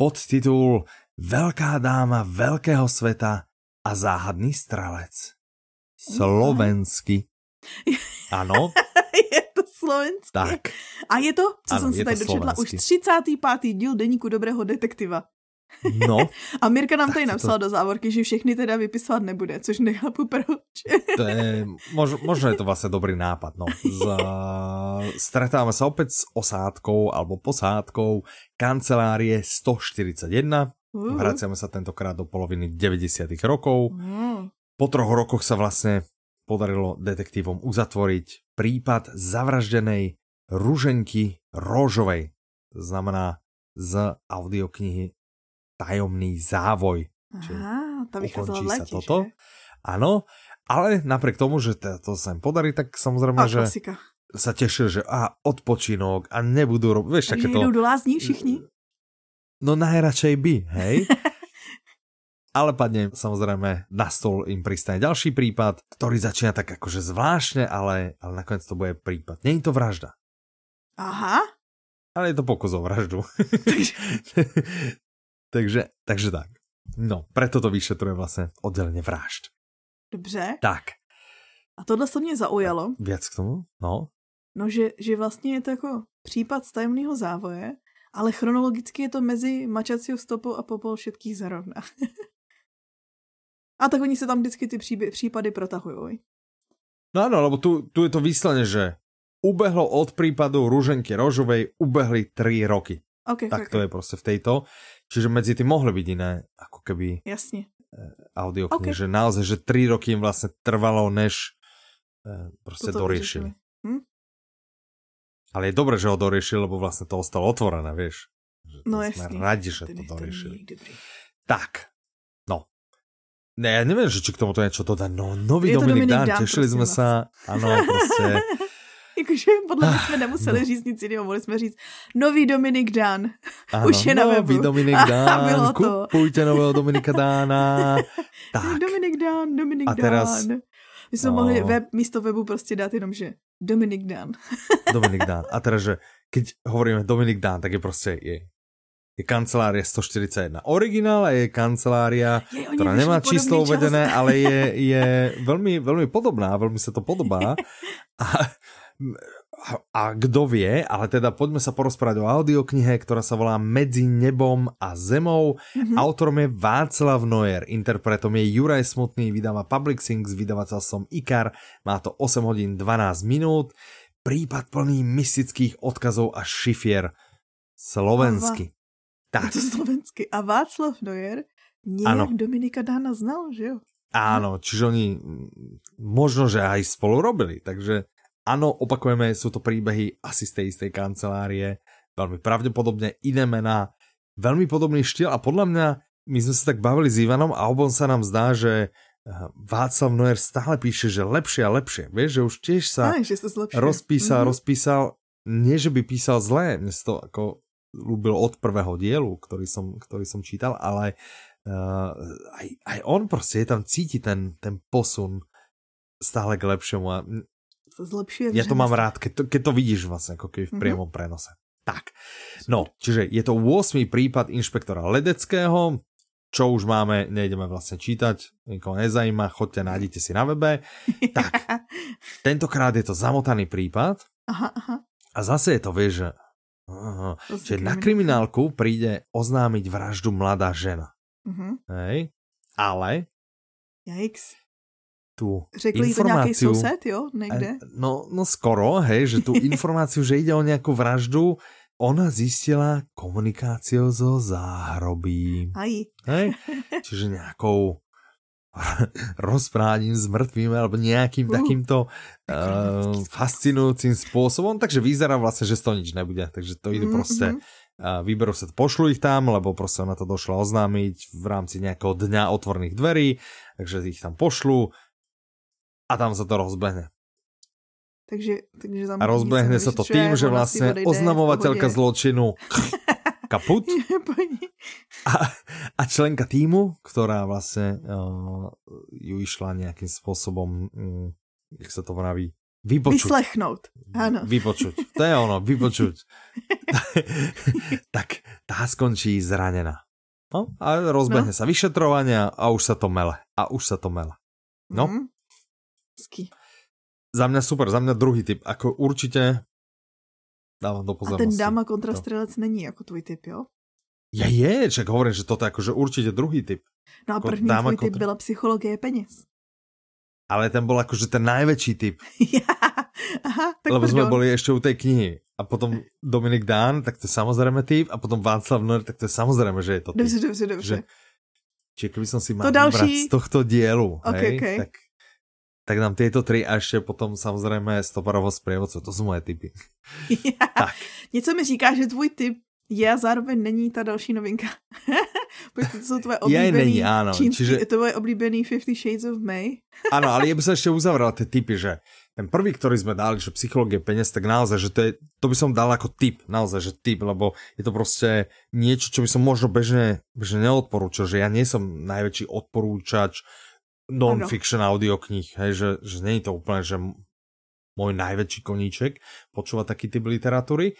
Podtitul Veľká dáma veľkého sveta a záhadný strelec. Slovensky. Ano. je to slovenské. Tak. A je to, co ano, jsem si tady dočetla, už 35. díl Deníku dobrého detektiva. No. A Mirka nám tady napsala to... do závorky, že všechny teda vypisovat nebude, což nechápu proč. to je, mož, možno je to vlastně dobrý nápad. No. Z, stretáme se opět s osádkou alebo posádkou kancelárie 141 Uh. Vraciame sa tentokrát do poloviny 90. rokov. Uh. Po troch rokoch sa vlastne podarilo detektívom uzatvoriť prípad zavraždenej Ruženky Róžovej. To znamená z audioknihy Tajomný závoj. Aha, to ukončí sa toto. Áno, ale napriek tomu, že to sa im podarí, tak samozrejme, a, že sa tešil, že a odpočinok a nebudú robiť, vieš, také to... do lázní všichni? No najradšej by, hej? ale padne samozrejme na stôl im pristane ďalší prípad, ktorý začína tak akože zvláštne, ale, ale nakoniec to bude prípad. Není to vražda. Aha. Ale je to pokus o vraždu. takže, takže tak. No, preto to vyšetruje vlastně oddelenie vražd. Dobře. Tak. A tohle se mě zaujalo. Věc k tomu? No. No, že, že vlastně je to jako případ z tajemného závoje, ale chronologicky je to mezi mačacího stopou a popol všetkých zarovna. a tak oni se tam vždycky ty příby, případy protahují. No ano, lebo tu, tu je to výsledně, že ubehlo od prípadu Ruženky Rožovej, ubehli 3 roky. Okay, tak okay. to je prostě v tejto. Čiže medzi tým mohli byť iné, ako keby Jasne. audio okay. že naozaj, že 3 roky im vlastne trvalo, než prostě Toto doriešili. Ale je dobré, že ho doriešil, lebo vlastne to ostalo otvorené, vieš. Že no jasne. Sme radi, že to doriešili. Tak, no. Ne, ja neviem, že či k tomuto niečo dodať. No, nový Dominik, Dominik Dán, Dán, tešili sme vás. sa. Áno, proste. Jakože podle mě jsme nemuseli no. říct nic jiného, mohli jsme říct nový Dominik Dán. Ano, Už je na webu. Nový Dominik Dán, bylo to. kupujte nového Dominika Dána. tak. Dominik Dán, Dominik A teraz, Dán. My jsme no. mohli web, místo webu prostě dát jenom, že Dominik Dán. Dominik Dán. A teraz, že keď hovoríme Dominik Dán, tak je prostě je, je kancelária 141 originál je kancelária, je, ktorá nemá číslo uvedené, ale je, je veľmi, veľmi podobná, veľmi sa to podobá. A a kdo vie, ale teda poďme sa porozprávať o audioknihe, ktorá sa volá Medzi nebom a zemou. Mm-hmm. Autorom je Václav Noer, interpretom je Juraj Smutný, vydáva Public Sings, vydavateľstvom IKAR, má to 8 hodín 12 minút. Prípad plný mystických odkazov a šifier. Slovensky. Tak. Je to slovensky. A Václav Noer nejak ano. Dominika Dána znal, že jo? Áno, čiže oni možno, že aj spolu robili, takže Ano, opakujeme, sú to príbehy asi z tej istej kancelárie, veľmi pravdepodobne iné mená, veľmi podobný štýl a podľa mňa my sme sa tak bavili s Ivanom a obom sa nám zdá, že Václav Noer stále píše, že lepšie a lepšie. Vieš, že už tiež sa Aj, že sa rozpísal, mm -hmm. rozpísal, nie že by písal zlé, mne to ako ľúbil od prvého dielu, ktorý som, ktorý som čítal, ale uh, aj, aj on prostě je tam cíti ten, ten posun stále k lepšemu a zlepšuje Ja to mám rád, keď to, keď to vidíš vlastne ako keby v mhm. priamom mm -hmm. prenose. Tak, no, čiže je to 8. prípad inšpektora Ledeckého, čo už máme, nejdeme vlastne čítať, nikoho nezajíma, chodte, nájdete si na webe. Tak, tentokrát je to zamotaný prípad aha, aha. a zase je to, vieš, že, aha, že na kriminálku príde oznámiť vraždu mladá žena. Uh-huh. Hej, ale Yikes. Tu Řekl informáciu, to nějaký soused, jo, někde? No, no skoro, hej, že tu informáciu, že ide o nejakú vraždu, ona zistila komunikáciou so záhrobím. Aj. Hej? Čiže nejakou rozpráním s mŕtvými alebo nejakým uh, takýmto uh, fascinujúcim spôsobom, takže vyzerá vlastne, že z toho nič nebude, takže to ide mm, proste uh, vyberú sa, pošlu ich tam, lebo proste ona to došla oznámiť v rámci nejakého dňa otvorných dverí, takže ich tam pošlu a tam sa to rozbehne. Takže, takže a rozbehne sa to tým, že vlastne oznamovateľka zločinu kaput a, a členka týmu, ktorá vlastne uh, ju išla nejakým spôsobom, um, jak sa to vraví, vypočuť. Vyslechnout, áno. Vypočuť, to je ono, vypočuť. tak tá skončí zranená. No, a rozbehne no. sa vyšetrovania a už sa to mele. A už sa to mele. No. Mm. Za mňa super, za mňa druhý typ. Ako určite dávam do pozornosti. A ten dáma kontrastrelec není jako tvůj typ, jo? Ja je, čak hovorím, že toto je akože určite druhý typ. No a první dáma tvůj kontra... typ byla psychologie peněz. Ale ten bol akože ten najväčší typ. Aha, tak Lebo sme boli ešte u tej knihy. A potom Dominik Dán, tak to je samozrejme typ. A potom Václav Noer, tak to je samozrejme, že je to typ. Dobře, dobře, dobře. Že, čiže keby som si mal to další... z tohto dielu, okay, hej, okay. tak tak nám tieto tři a ještě potom samozřejmě stoparovo sprievodcu, to jsou moje typy. tak. Něco mi říká, že tvůj typ je a zároveň není ta další novinka. Protože to jsou tvoje oblíbený, není, áno. Čínský, čiže... je to tvoje oblíbený Fifty Shades of May. Áno, ale ja by som ešte uzavral tie typy, že ten prvý, ktorý sme dali, že psychológie peniaz, tak naozaj, že to, je, to by som dal ako tip, naozaj, že tip, lebo je to prostě niečo, čo by som možno bežne, bežne neodporúčal, že ja nie som najväčší odporúčač non-fiction audioknih, hej, že, že je to úplne, že môj najväčší koníček počúvať taký typ literatúry,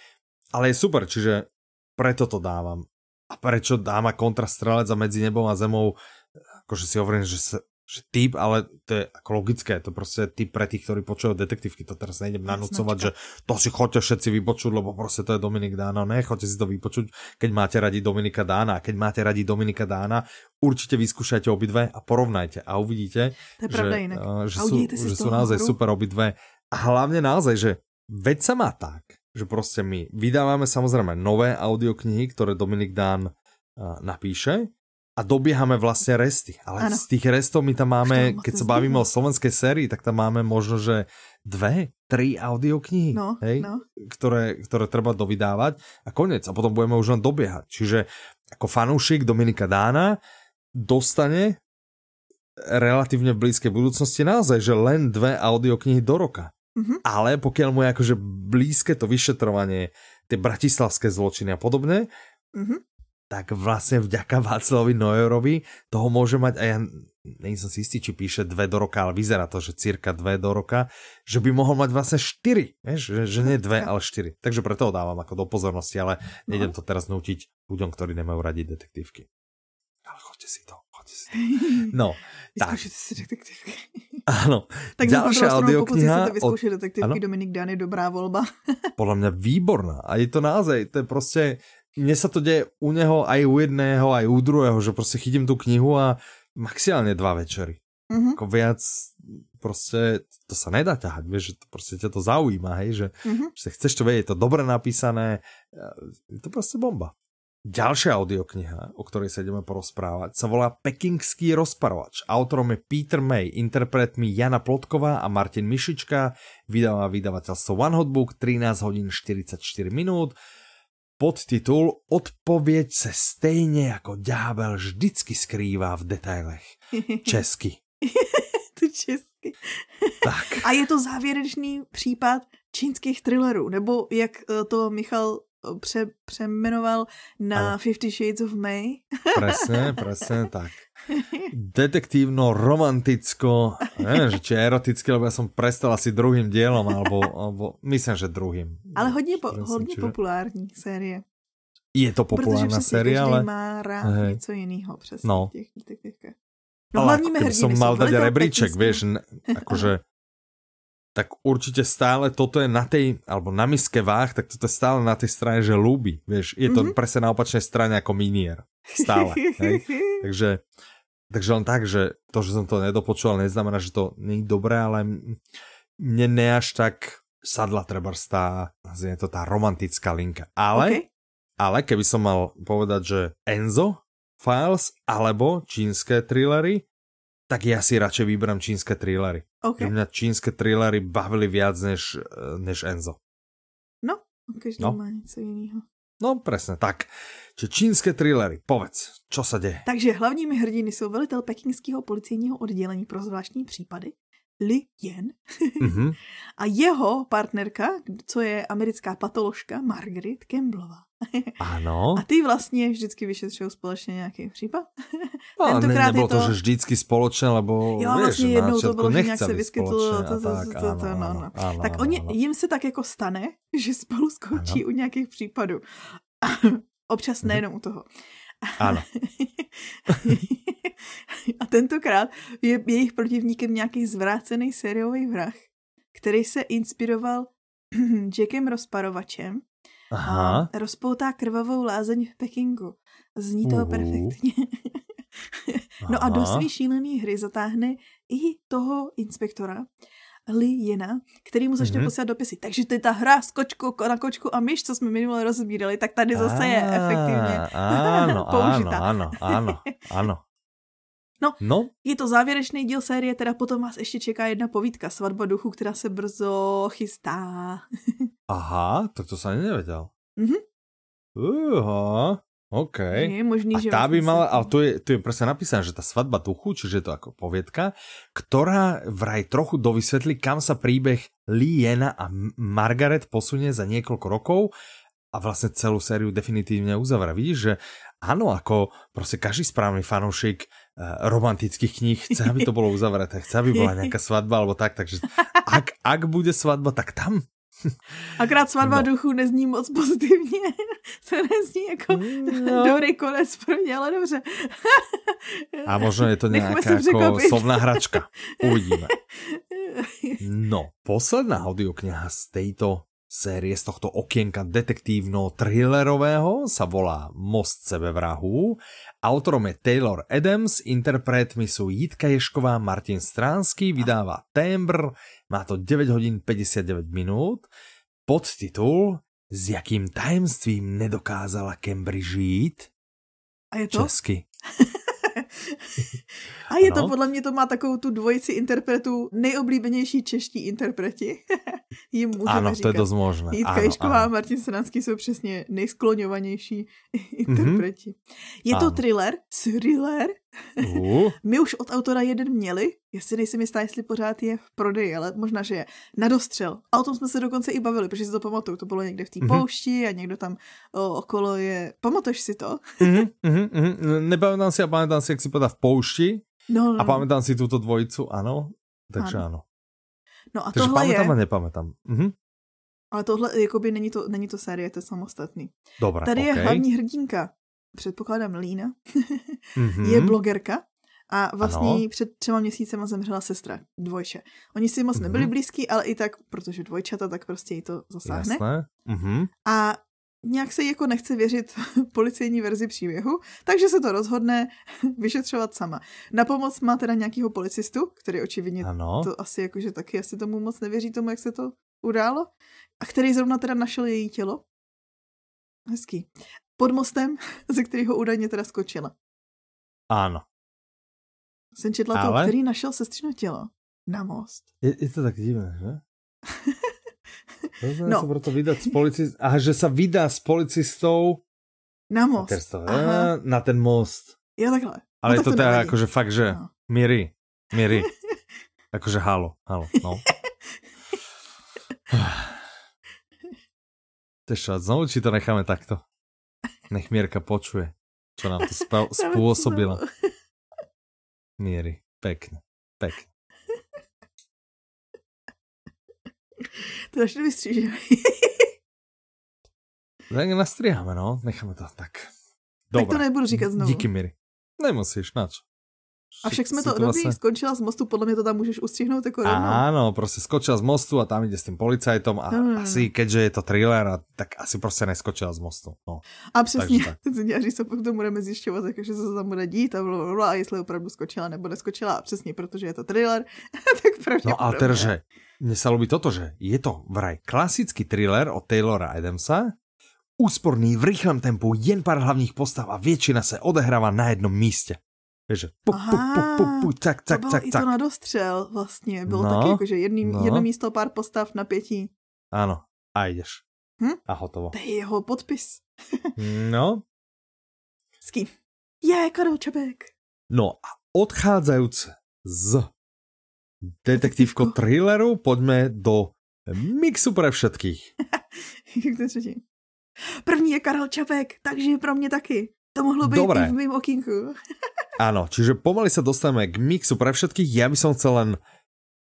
ale je super, čiže preto to dávam. A prečo dáma kontrastrelec a medzi nebom a zemou, akože si hovorím, že že typ, ale to je ako logické, to prostě typ pre tých, ktorí počúvajú detektívky, to teraz nejdem nanúcovať, že to si chodte všetci vypočuť, lebo prostě to je Dominik Dána, ne, chodte si to vypočuť, keď máte radi Dominika Dána, keď máte radi Dominika Dána, určite vyskúšajte obidve a porovnajte a uvidíte, že, že, sú, že sú naozaj hru. super obidve. A hlavne naozaj, že veď sa má tak, že prostě my vydávame samozrejme nové audioknihy, ktoré Dominik Dán napíše, a dobiehame vlastne resty. Ale ano. z tých restov my tam máme, keď sa bavíme o slovenskej sérii, tak tam máme možno, že dve, tri audioknihy, no, hej, no. Ktoré, ktoré treba dovydávať a konec. A potom budeme už len dobiehať. Čiže ako fanúšik Dominika Dána dostane relatívne v blízkej budúcnosti naozaj, že len dve audioknihy do roka. Mm-hmm. Ale pokiaľ mu je akože blízke to vyšetrovanie, tie bratislavské zločiny a podobne, mm-hmm tak vlastne vďaka Václavovi Nojerovi toho môže mať, a ja nejsem som si istý, či píše dve do roka, ale vyzerá to, že cirka dve do roka, že by mohol mať vlastne štyri, vieš, že, že nie dve, ale štyri. Takže preto ho dávam ako do pozornosti, ale no. nejdem to teraz nutiť ľuďom, ktorí nemajú radi detektívky. Ale chodte si to, chodte si to. No, tak. si detektívky. Áno. Tak Ďalšia audiokniha. Od... detektívky, Dominik Dan je dobrá volba. Podľa mňa výborná. A je to naozaj, to je prostě mne sa to deje u neho aj u jedného, aj u druhého, že prostě chytím tu knihu a maximálne dva večery. Mm-hmm. Ako viac prostě to sa nedá ťahať, vieš, že to prostě ťa to zaujíma, hej, že, mm-hmm. že chceš to je to dobre napísané, je to prostě bomba. Ďalšia audiokniha, o ktorej sa ideme porozprávať, sa volá Pekingský rozparovač. Autorom je Peter May, interpretmi Jana Plotková a Martin Mišička, vydáva vydavateľstvo One Hot Book, 13 hodín 44 minút podtitul Odpověď se stejně jako ďábel vždycky skrývá v detailech. Česky. to česky. Tak. A je to závěrečný případ čínských thrillerů, nebo jak eh, to Michal pře, přemenoval na ano. Fifty Shades of May. Presne, presne tak. Detektívno, romanticko, neviem, že či erotické, lebo ja som prestal asi druhým dielom, alebo, alebo myslím, že druhým. Ale hodně, po, hodně čiže... populární série. Je to populárna série, ale... má rád Hej. něco jiného přesně no. těch detektivkách. No ale ako keby som mal dať rebríček, vieš, akože tak určite stále toto je na tej, alebo na miske váh, tak toto je stále na tej strane, že ľúbi, vieš, je to mm -hmm. presne na opačnej strane ako minier, stále, hej? takže, takže len tak, že to, že som to nedopočul, neznamená, že to není dobré, ale mne ne až tak sadla treba tá, je to tá romantická linka, ale, okay. ale keby som mal povedať, že Enzo Files alebo čínske thrillery, tak ja si radšej vyberám čínske thrillery. Okay. Mňa čínske thrillery bavili viac než, eh, než Enzo. No, každý no. má něco jiného. No, presne tak. Čiže čínske thrillery, povedz, čo sa deje? Takže hlavními hrdiny jsou velitel pekingského policejního oddělení pro zvláštní případy, Li Yen, mm-hmm. a jeho partnerka, co je americká patoložka, Margaret Campbellová. Ano. A ty vlastně vždycky vyšetřují společně nějaký případ? No, Tentokrát ne, nebylo to... to, že vždycky společně, lebo jo, vieš, vlastně jednou to bylo, že nějak se vyskytlo to, to, to, to, to, no, no. Tak oni, jim se tak jako stane, že spolu skončí u nějakých případů. Občas mhm. nejenom u toho. Ano. a tentokrát je jejich protivníkem nějaký zvrácený sériový vrah, který se inspiroval Jackem Rozparovačem Aha. a rozpoutá krvavou lázeň v Pekingu. Zní to uh. perfektně. no a do svý šílený hry zatáhne i toho inspektora, Li Jena, který mu začne mm-hmm. posílat dopisy. Takže to je ta hra s kočkou, na kočku a myš, co jsme minule rozbírali, tak tady zase je efektivně ano, použitá. Ano, ano, ano, No, no, je to závěrečný díl série, teda potom vás ještě čeká jedna povídka, Svatba duchu, která se brzo chystá. Aha, tak to jsem nevěděl. Mhm. Uha. OK. Je možný, a že tá by mala, ale tu je, tu je presne napísané, že tá svadba duchu, čiže je to ako poviedka, ktorá vraj trochu dovysvetlí, kam sa príbeh Liena a Margaret posunie za niekoľko rokov a vlastne celú sériu definitívne uzavra. Vidíš, že áno, ako proste každý správny fanúšik uh, romantických kníh chce, aby to bolo uzavreté, chce, aby bola nejaká svadba alebo tak, takže ak, ak bude svadba, tak tam Akrát svatba no. duchu nezní moc pozitivně. to nezní jako no. dobrý konec pro mě, ale dobře. A možno je to nějaká jako slovná hračka. Uvidíme. No, posledná audiokniha z tejto série, z tohto okienka detektívno-thrillerového sa volá Most sebevrahu. Autorom je Taylor Adams, interpretmi sú Jitka Ješková, Martin Stránsky, vydává Tembr, má to 9 hodín 59 minút. Podtitul S jakým tajemstvím nedokázala Cambridge žít? A je to? Česky. A je ano? to, podle mě to má takovou tu dvojici interpretů, nejoblíbenější čeští interpreti. Jim můžeme ano, říkat. to je dost možné. Jitka Ješková a Martin Stranský jsou přesně nejskloňovanější interpreti. Mm-hmm. Je to ano. thriller, thriller. Uh. My už od autora jeden měli, já si nejsem jistá, jestli pořád je v prodeji, ale možná, že je. Na dostřel. A o tom jsme se dokonce i bavili, protože si to pamatuju. To bylo někde v té mm-hmm. poušti a někdo tam o, okolo je. Pamatuješ si to? mm-hmm, mm-hmm. Nepamätám si a pamätám si, jak si povedal v poušti. No, no, a no. pamätám si túto dvojicu, ano. Takže ano. ano. No a Takže tohle pamätám je... a nepamätám. Mhm. Ale tohle, jakoby není to, není to série, to je samostatný. Dobré, Tady okay. je hlavní hrdinka, předpokládám Lína, mm-hmm. je blogerka a vlastně ano. před třema měsícema zemřela sestra, dvojče. Oni si moc nebyli mm-hmm. blízký, ale i tak, protože dvojčata, tak prostě jí to zasáhne. Jasné. Mm-hmm. A nějak se jako nechce věřit policejní verzi příběhu, takže se to rozhodne vyšetřovat sama. Na pomoc má teda nějakýho policistu, který očividně ano. to asi jakože taky asi tomu moc nevěří tomu, jak se to událo, a který zrovna teda našel její tělo. Hezký. Pod mostem, ze kterého údajně teda skočila. Ano. Jsem četla Ale... to, který našel sestřino tělo na most. Je, je to tak divné, že? Rozhodne no. sa proto vydať s policistou. A že sa vydá s policistou na most. To, na ten most. Jo, takhle. Ale no, je to teda akože fakt, že no. Miri, Miri. akože halo, halo, no. Čo, znovu či to necháme takto? Nech Mierka počuje, čo nám to spôsobila. Miery, pekne, pekne. To až nevystřížeme. tak nastriháme, no. Necháme to tak. Dobre. Tak to nebudu říkat znovu. Díky, Miri. Nemusíš, nač. A však jsme to dobrý, skončila z mostu, podle mě to tam můžeš ustřihnout jako rovnou. Áno, prostě skočila z mostu a tam ide s tím policajtom a hmm. asi, keďže je to thriller, a, tak asi prostě neskočila z mostu. No. A přesně, teď se potom budeme zjišťovat, jakože se tam bude dít a, blablabla, a jestli opravdu skočila nebo neskočila a přesně, protože je to thriller, tak pravděpodobně. No a teda, že mne sa ľubí toto, že je to vraj klasický thriller od Taylora Adamsa, úsporný v rýchlém tempu, jen pár hlavních postav a většina se odehrává na jednom místě. Vieš, pu, pu, pu, pu, pu, tak, tak, to tak, i to na dostřel vlastně. Bylo no, taky jako, že jedný, no. jedno místo, pár postav, napětí. Ano, a jdeš. Hm? A hotovo. To je jeho podpis. no. S kým? Je, Karel Čapek. No a odchádzajúce z detektívko thrilleru, poďme do mixu pre všetkých. Jak to třetí? První je Karel Čapek, takže pro mě taky. To mohlo být Dobre. i v mým okinku. Áno, čiže pomaly sa dostaneme k mixu pre všetkých. Ja by som chcel len,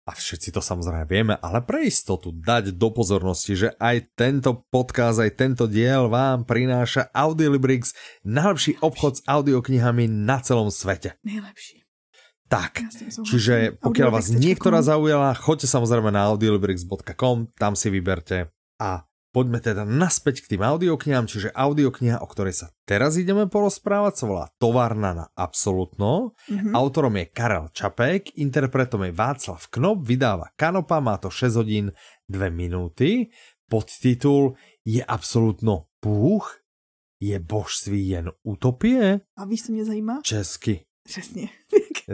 a všetci to samozrejme vieme, ale pre istotu dať do pozornosti, že aj tento podcast, aj tento diel vám prináša Audiolibrix, najlepší obchod s audioknihami na celom svete. Nejlepší. Tak, čiže pokiaľ vás niektorá zaujala, choďte samozrejme na audiolibrix.com, tam si vyberte a Poďme teda naspäť k tým audioknihám, čiže audiokniha, o ktorej sa teraz ideme porozprávať, sa volá Továrna na absolútno. Mm-hmm. Autorom je Karel Čapek, interpretom je Václav Knop, vydáva Kanopa, má to 6 hodín 2 minúty. Podtitul je absolútno Bůh, je božství jen utopie. A víš, co mě zajímá? Česky. Přesně.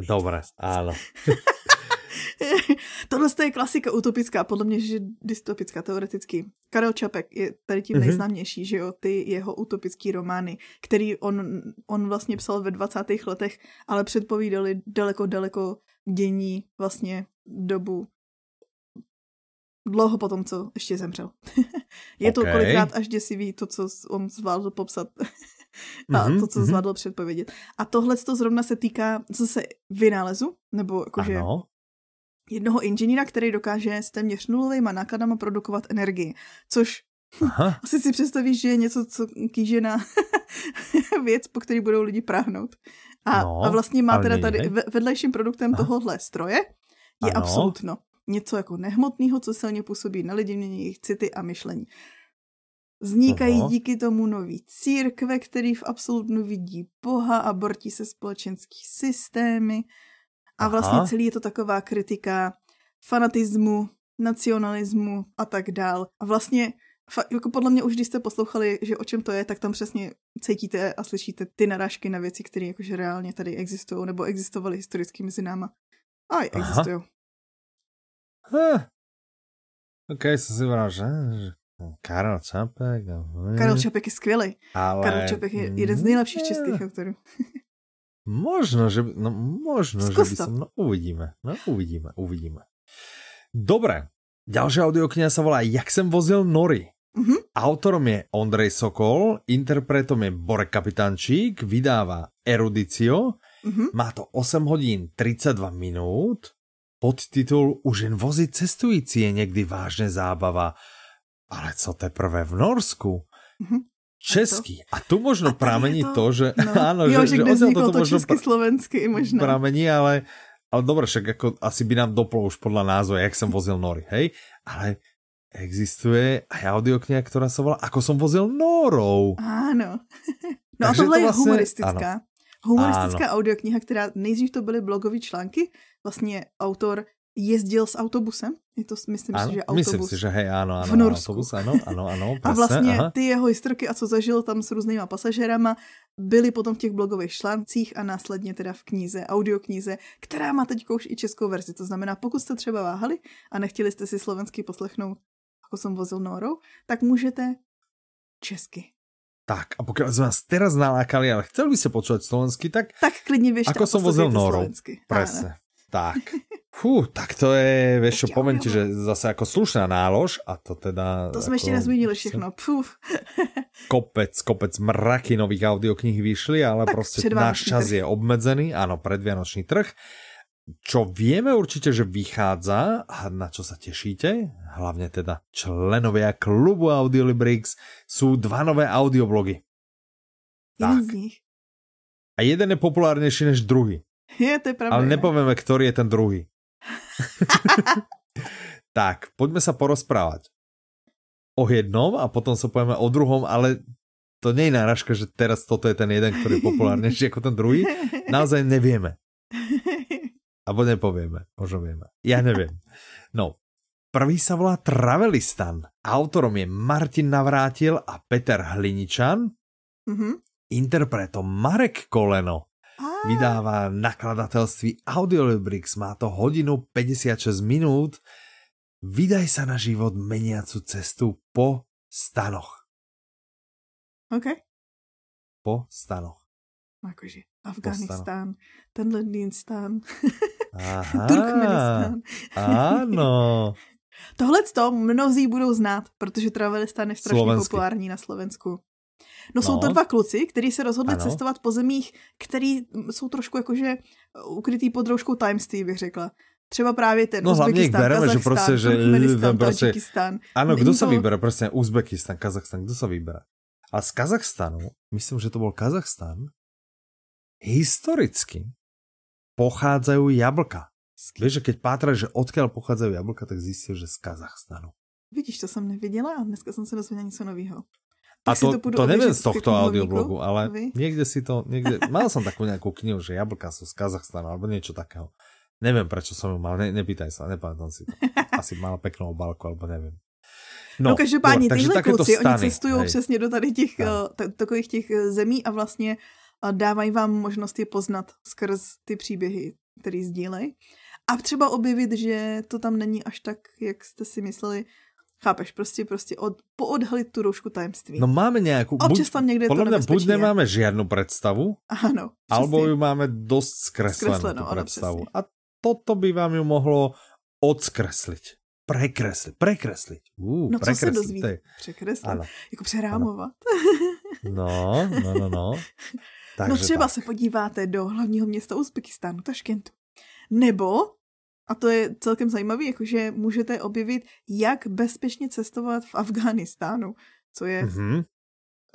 Dobre, áno. Tohle je klasika utopická, podle mě, že dystopická teoreticky. Karel Čapek je tady tím mm-hmm. nejznámější, že jo, ty jeho utopický romány, který on, on vlastně psal ve 20. letech, ale předpovídali daleko, daleko dění vlastně dobu dlouho potom, co ještě zemřel. je okay. to kolikrát až děsivý to, co on zvládl popsat a mm-hmm, to, co mm-hmm. zvládl předpovědět. A tohle to zrovna se týká zase vynálezu, nebo jakože jednoho inženýra, který dokáže s téměř nulovými nákladama produkovat energii, což Aha. asi si představíš, že je něco, co kýžená věc, po který budou lidi práhnout. A, no, a vlastně má teda tady vedlejším produktem Aha. tohohle stroje je ano. absolutno něco jako nehmotného, co silně působí na lidi, mění jejich city a myšlení. Vznikají Aha. díky tomu nový církve, který v absolutnu vidí Boha a bortí se společenský systémy a vlastně Aha. celý je to taková kritika fanatismu, nacionalismu a tak dál. A vlastně jako podle mě už, když jste poslouchali, že o čem to je, tak tam přesně cítíte a slyšíte ty narážky na věci, které jakože reálně tady existují nebo existovaly historicky mezi náma. A i existují. Huh. OK, jsem si vral, že Karel Čapek. Karel Čapek je skvělý. Ale... Karel Čapek je jeden z nejlepších českých autorů. Možno, že, no, možno, Skús že by som, no uvidíme, no uvidíme, uvidíme. Dobre, ďalšia audiokniha sa volá Jak jsem vozil nory. Mm-hmm. Autorom je Ondrej Sokol, interpretom je Borek Kapitančík, vydává Erudicio, mm-hmm. má to 8 hodín 32 minút, podtitul Už jen vozit cestující je někdy vážně zábava, ale co teprve v Norsku? Mm-hmm. Český. A tu možno a pramení to, to, že... No. áno, jo, že, že kde vzniklo to česky, slovensky možno. Pramení, ale, ale dobre, však ako asi by nám doplo už podľa názvu, jak som vozil nory, hej? Ale existuje aj audiokniha, ktorá sa volá Ako som vozil norou. Áno. No Takže a tohle to je vlastně... humoristická. Ano. Humoristická ano. audiokniha, která nejdřív to byly blogové články, vlastně autor jezdil s autobusem. Je to, myslím ano, si, že autobus. Myslím si, že hej, ano, ano, v Norsku. autobus, ano, ano, ano, presne, A vlastně aha. ty jeho historky a co zažil tam s různýma pasažérama, byly potom v těch blogových článcích a následně teda v knize, audioknize, která má teď už i českou verzi. To znamená, pokud jste třeba váhali a nechtěli jste si slovensky poslechnout jako jsem vozil Norou, tak můžete česky. Tak, a pokud jsme vás teraz nalákali, ale chceli by ste počúvať slovensky, tak... Tak klidně běžte Ako som vozil Norou. Presne. Tak. Fú, tak to je, vieš čo, poviem ti, že zase ako slušná nálož a to teda... To jsme ještě nezmínili všechno. Puf. kopec, kopec mraky nových audioknih vyšli, ale tak prostě náš čas trh. je obmedzený, áno, predvianočný trh. Čo vieme určite, že vychádza a na čo sa tešíte, hlavne teda členovia klubu Audiolibrix, sú dva nové audioblogy. Tak. A jeden je populárnejší než druhý. Je, to je pravda. Ale nepovieme, ktorý je ten druhý. tak, poďme sa porozprávať o jednom a potom sa povieme o druhom, ale to nie je náražka, že teraz toto je ten jeden, ktorý je populárnejší ako ten druhý. Naozaj nevieme. Abo nepovieme, možno vieme. Ja neviem. No, prvý sa volá Travelistan. Autorom je Martin Navrátil a Peter Hliničan. Mm-hmm. Interpretom Marek Koleno. Ah. Vydává nakladatelství Audiolibrix. Má to hodinu 56 minút. Vydaj sa na život meniacu cestu po stanoch. OK. Po stanoch. Akože Afganistán, tenhle Londýnstán, Turkmenistán. Ano. Tohle to mnozí budou znát, protože Travelistan je strašně Slovensky. populární na Slovensku. No, no jsou to dva kluci, kteří se rozhodli ano. cestovat po zemích, který jsou trošku jakože ukrytý pod rouškou tajemství, bych řekla. Třeba právě ten no, Uzbekistán, bereme, Kazachstán, že prostě, že Turkmenistan, prostě, Tadžikistán. Ano, kdo se to... vybere? Prostě Uzbekistán, Kazachstán, kdo se vybere? A z Kazachstanu, myslím, že to byl Kazachstán, historicky pochádzajú jablka. Víš, že keď pátraš, že odkiaľ pochádzajú jablka, tak zistíš, že z Kazachstanu. Vidíš, to jsem neviděla a dneska jsem se dozvěděla něco nového. A to, to, to neviem z tohto audioblogu, ale Vy? niekde si to, niekde, mal som takú nejakú knihu, že jablka sú z Kazachstanu, alebo niečo takého. Neviem, prečo som ju mal, ne, nepýtaj sa, nepamätám si to. Asi mal peknou obálku, alebo neviem. No, no každopádně tyhle kluci, oni cestují přesně do tady těch, no. takových těch eh, zemí a vlastně a dávají vám možnost je poznat skrz ty příběhy, které sdílejí. A třeba objevit, že to tam není až tak, jak jste si mysleli, Chápeš, prostě, prostě od, poodhalit tu roušku tajemství. No máme nějakou, Občas tam někde podle to mě buď nemáme žádnou představu, ano, alebo ju máme dost zkreslenou, zkreslenou tu představu. Ano, a toto by vám ju mohlo odskreslit. Prekreslit, prekreslit. Uh, no prekreslit, co se dozví? Překreslit, ano. jako přerámovat. Ano. No, no, no, no. Takže no třeba tak. se podíváte do hlavního města Uzbekistánu, Taškentu. Nebo, a to je celkem zajímavé, jakože můžete objevit, jak bezpečně cestovat v Afghánistánu, co je mm-hmm.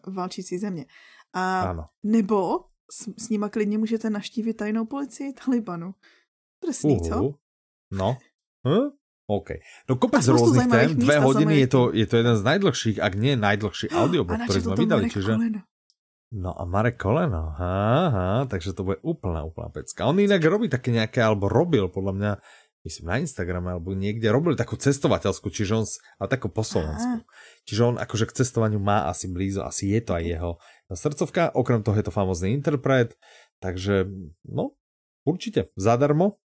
válčící země. A ano. nebo s, s nima klidně můžete naštívit tajnou policii Talibanu. Drsný, uh, co? No. Hm? OK. No kopec rôznych tém, dve hodiny je to, je to jeden z najdlhších, ak nie najdlhší audiobook, ktorý sme vydali. Čiže... No a Marek Koleno, aha, takže to bude úplná, úplná pecka. On inak robí také nejaké, alebo robil podľa mňa, myslím na Instagrame, alebo niekde robil takú cestovateľskú, čiže on, ale takú po Slovensku. Čiže on akože k cestovaniu má asi blízo, asi je to aj jeho srdcovka, okrem toho je to famózny interpret, takže no, určite zadarmo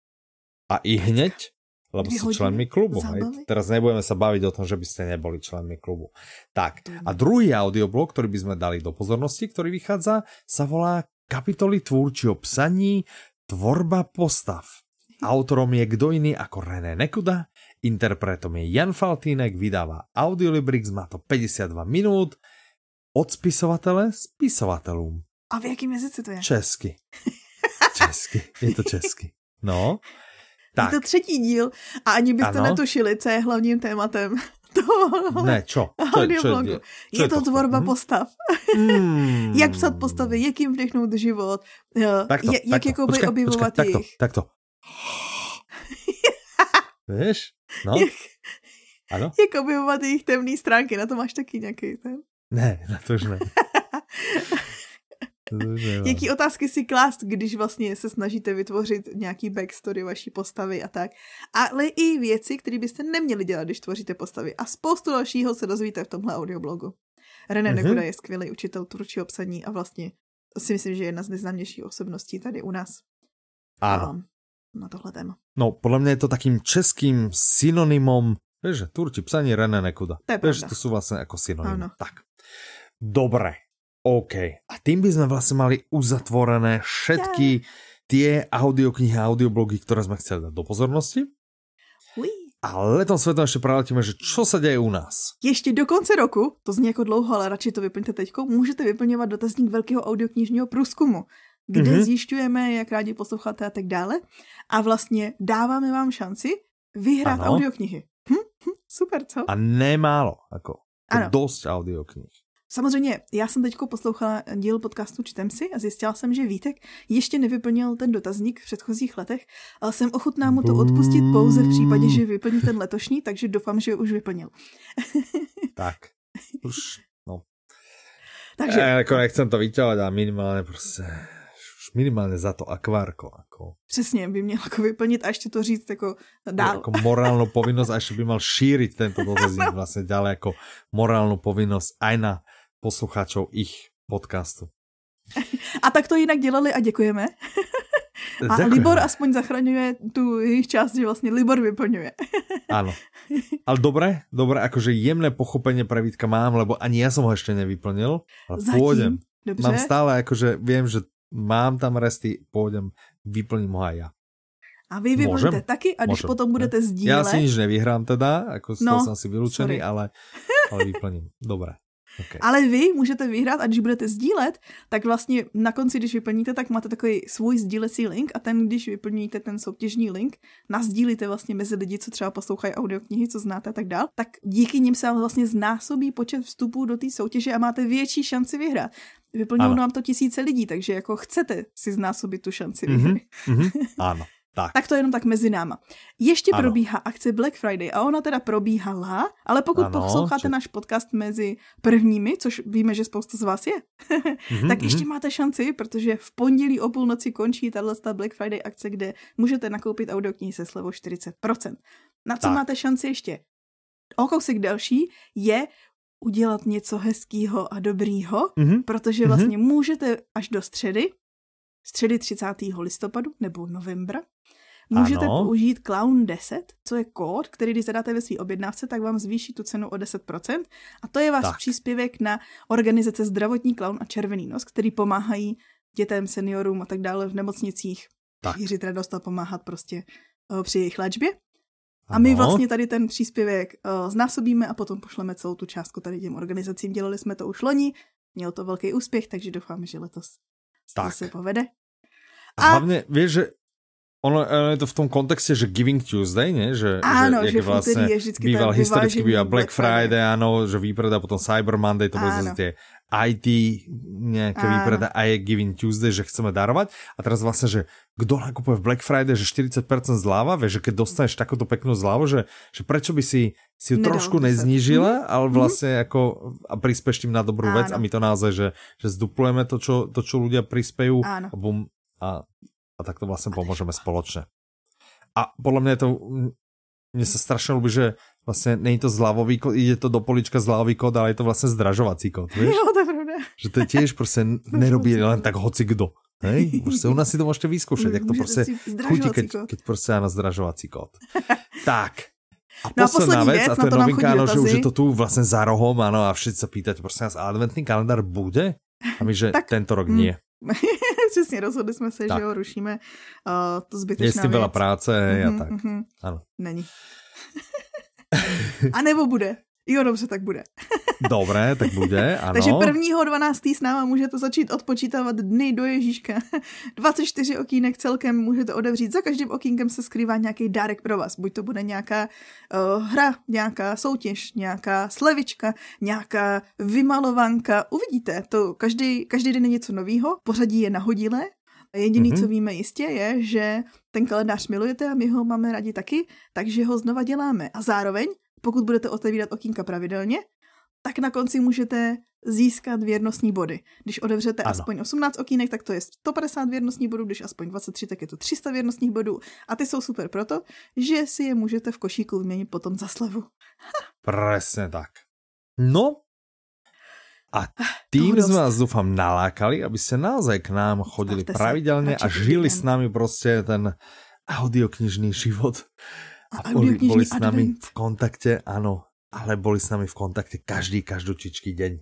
a i hneď lebo sú členmi klubu. Hej? Teraz nebudeme sa baviť o tom, že by ste neboli členmi klubu. Tak, a druhý audioblog, ktorý by sme dali do pozornosti, ktorý vychádza, sa volá Kapitoly tvúrčího psaní Tvorba postav. Autorom je kdo iný ako René Nekuda, interpretom je Jan Faltínek, vydáva Audiolibrix, má to 52 minút, od spisovatele spisovatelům. A v jakém jazyce to je? Česky. Česky, je to česky. No, tak. Je to třetí díl a ani byste ano. netušili, co je hlavním tématem toho ne, čo? Čo, audioblogu. Čo, čo, čo je, to tvorba hmm? postav. Hmm. jak psat postavy, jak jim vdechnout život, takto, jak takto. jakoby počkej, objevovat počkej, jich. Takto, takto. Víš? No. Jak, ano? Jak objevovat jejich temné stránky, na to máš taky nějaký ten? Ne, na to už ne. Jaký otázky si klást, když vlastně se snažíte vytvořit nějaký backstory vaší postavy a tak. Ale i věci, které byste neměli dělat, když tvoříte postavy. A spoustu dalšího se dozvíte v tomhle audioblogu. René mm-hmm. Neguda je skvělý učitel tvůrčího psaní a vlastně si myslím, že je jedna z nejznámějších osobností tady u nás. Ano. Na tohle téma. No, podle mě je to takým českým synonymom Vieš, že Turči psaní René Nekuda. To je pravda. to sú vlastne ako synonymy. Áno. Tak. Dobre. OK. A tým by sme vlastne mali uzatvorené všetky tie audioknihy a audioblogy, ktoré sme chceli dať do pozornosti. Ui. A letom svetom ešte preletíme, že čo sa deje u nás. Ještě do konce roku, to zní jako dlouho, ale radši to vyplňte teďko, můžete vyplňovat dotazník velkého audioknižního průzkumu, kde Mhm. mm-hmm. zjišťujeme, jak rádi posloucháte a tak dále. A vlastně dáváme vám šanci vyhrát Ano. audioknihy. Hm? Hm? Super, co? A nemálo, ako. To Ano. dosť audioknih. Samozřejmě, já jsem teď poslouchala díl podcastu Čtem si a zjistila jsem, že Vítek ještě nevyplnil ten dotazník v předchozích letech, ale jsem ochotná mu to odpustit pouze v případě, že vyplní ten letošní, takže doufám, že už vyplnil. Tak. Už, no. Takže E, ako nechcem to vyťahovať, ale minimálne proste už minimálně za to akvárko. Ako, přesně by měl jako vyplnit a ještě to říct jako dál. ako morálnu povinnosť a ešte by mal šíriť tento dotazník vlastne ďalej ako morálnu povinnosť aj na poslucháčov ich podcastu. A tak to jinak dělali a děkujeme. A Ďakujem. Libor aspoň zachraňuje tu jejich část, že vlastně Libor vyplňuje. Áno. Ale dobre, dobre, akože jemné pochopenie pre Vítka mám, lebo ani ja som ho ešte nevyplnil. Ale Zatím. pôjdem. Dobře. Mám stále akože, viem, že mám tam resty, pôjdem, vyplním ho aj ja. A vy Môžem? taky a když Môžem, potom budete sdílet, si nič nevyhrám teda, ako z toho No, som si vylúčený, sorry. ale, ale vyplním. Dobre. Okay. ale vy můžete vyhrát a když budete sdílet, tak vlastně na konci, když vyplníte, tak máte takový svůj sdílecí link a ten, když vyplníte ten soutěžní link, nazdílíte vlastně mezi lidi, co třeba poslouchají audioknihy, co znáte a tak dál, tak díky nim se vám vlastně znásobí počet vstupů do té soutěže a máte větší šanci vyhrát. Vyplňují Ano. nám to tisíce lidí, takže jako chcete si znásobit tu šanci Mhm, vyhry. mhm, áno. Tak. Tak to jenom tak mezi náma. Ještě Ano. probíhá akce Black Friday a ona teda probíhala, ale pokud Ano, posloucháte čo- náš podcast mezi prvními, což víme, že spousta z vás je, Mhm, tak mhm. ještě máte šanci, protože v pondělí o půlnoci končí tato Black Friday akce, kde můžete nakoupit audioknihy se slevou 40%. Na co Tak. máte šanci ještě? O kousek další je udělat něco hezkýho a dobrýho, Mhm. protože Mhm. vlastně můžete až do středy, středy 30. listopadu nebo novembra, můžete Ano. použít Clown 10, co je kód, který když zadáte ve své objednávce, tak vám zvýší tu cenu o 10%. A to je váš Tak. příspěvek na organizace Zdravotní klaun a Červený nos, který pomáhají dětem, seniorům a tak dále v nemocnicích Tak. šířit radost a pomáhat prostě eh, při jejich léčbě. A my Ano. vlastně tady ten příspěvek uh, znásobíme a potom pošleme celou tu částku tady těm organizacím. Dělali jsme to už loni, mělo to velký úspěch, takže doufáme, že letos Tak. se povede. A hlavne, vieš, že ono, ono je to v tom kontexte, že Giving Tuesday, nie? Že, Áno, jak že v úterý je vždycky býval historicky vyvážený býva Black Friday. Friday, áno, že výpreda, potom Cyber Monday, to Áno. zase tie IT nejaké Áno. výpreda a je Giving Tuesday, že chceme darovať. A teraz vlastne, že kto nakupuje v Black Friday, že 40% zľava, vieš, že keď dostaneš takúto peknú zľavu, že, že prečo by si, si ju Nedal trošku 10. neznížila, ale vlastne ako a prispeš tým na dobrú vec a Áno. my to naozaj, že, že zduplujeme to, čo, to, čo ľudia prispejú Áno. a, bum, a, a tak to vlastne pomôžeme spoločne. A podľa mňa je to, mne sa strašne ľúbi, že vlastne není to zľavový kód, ide to do polička zľavový kód, ale je to vlastne zdražovací kód, vieš? Jo, to je pravda. Že to je tiež proste nerobí len tak hoci kdo. Hej? Proste u nás si to môžete vyskúšať, jak to Můžete si chutí, keď, kód. keď proste áno, zdražovací kód. tak. A No a posledná poslední vec, vec, a to na je novinka, áno, že už je to tu vlastne za rohom, áno, a všetci sa pýtate, prosím nás, adventný kalendár bude? A my, že Tak, tento rok hm, nie. Přesně, rozhodli jsme se, Tak. že ho rušíme. Uh, to zbytečná Je s tým veľa věc. práce a Mhm, tak. mhm. Áno. Není. a nebo bude. Jo, dobře, tak bude. Dobre, tak bude, áno. Takže 1.12. s náma můžete začít odpočítávat dny do Ježíška. 24 okýnek celkem můžete odevřít. Za každým okýnkem se skrývá nějaký dárek pro vás. Buď to bude nějaká uh, hra, nějaká soutěž, nějaká slevička, nějaká vymalovanka. Uvidíte, to každý, každý den je něco novýho. Pořadí je nahodilé. Jediný, Mhm. mm-hmm. co víme jistě, je, že ten kalendář milujete a my ho máme rádi taky, takže ho znova děláme. A zároveň, pokud budete otevírat okýnka pravidelně, tak na konci můžete získat věrnostní body. Když odevřete Ano. aspoň 18 okýnek, tak to je 150 věrnostních bodů, když aspoň 23, tak je to 300 věrnostních bodů. A ty jsou super proto, že si je můžete v košíku vyměnit potom za slevu. Presne tak. No, a tým toho sme vás dúfam nalákali, aby ste naozaj k nám chodili Stavte pravidelne a žili s nami proste ten audioknižný život. A boli, boli s nami v kontakte, áno, ale boli s nami v kontakte každý, každúčičký deň.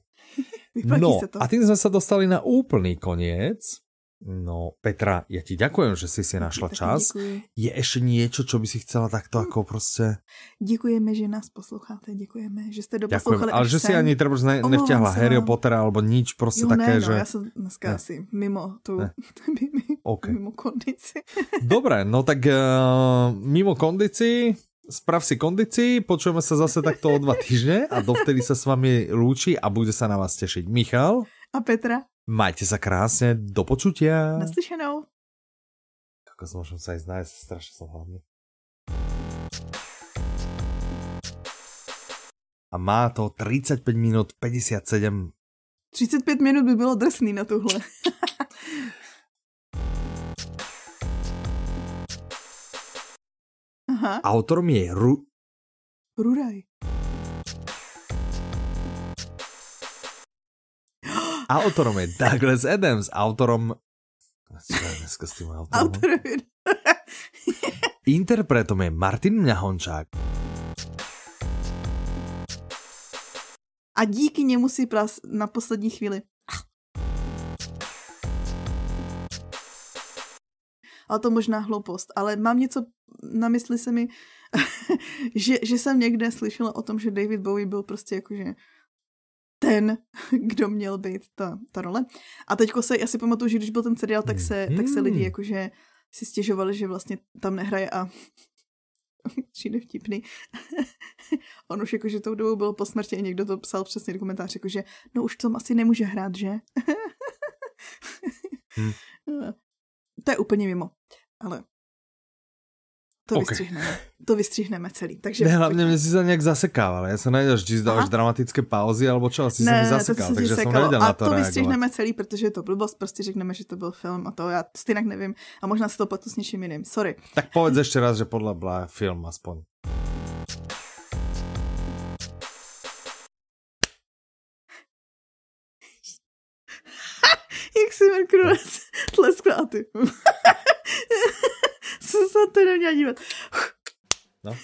no, a tým sme sa dostali na úplný koniec. No, Petra, ja ti ďakujem, že si si našla čas. Děkuji. Je ešte niečo, čo by si chcela takto ako prostě... Děkujeme, že nás posloucháte, děkujeme, že jste doposlouchali Ale že si ani třeba ne, nevťahla Harry Pottera alebo nič, prostě jo, také, ne, no, že... já jsem dneska ne. asi mimo tu, okay. mimo kondici. Dobre, no tak uh, mimo kondici, sprav si kondici, počujeme sa zase takto o dva týždne a dovtedy sa s vami lúči a bude sa na vás tešiť Michal. A Petra. Majte sa krásne, do počutia. Naslyšenou. Kako môžem sa aj nájsť, strašne som hlavný. A má to 35 minút 57. 35 minut by bylo drsný na tuhle. Aha. Autorom je Ru... Ruraj. Autorom je Douglas Adams, autorom... Dneska s tým autorom. Interpretom je Martin Mňahončák. A díky němu si pras na poslední chvíli. Ale to možná hloupost, ale mám něco na mysli se mi, že, že jsem někde slyšela o tom, že David Bowie byl prostě jakože ten, kdo měl být ta, ta role. A teďko se, já si pamatuju, že když byl ten seriál, tak se, mm. tak se lidi hmm. jakože si stěžovali, že vlastně tam nehraje a přijde vtipný. On už jakože tou dobou byl po smrti a někdo to psal přesně do komentáře, jakože no už tom asi nemůže hrát, že? hmm. To je úplně mimo, ale to okay. vystřihneme. To vystřihneme celý. Takže ne, hlavně mě si se nějak zasekával. Já jsem nevěděl, že dáváš dramatické pauzy, alebo čo, asi ne, se mi zasekal, to takže jsem nevěděl na to A to vystřihneme celý, protože je to blbost, prostě řekneme, že to byl film a to já stejnak nevím. A možná se to pletu s něčím jiným. Sorry. Tak povedz ještě raz, že podle byla film aspoň. Jak si Merkur tleskla a ty. jsem se to neměla dívat. No.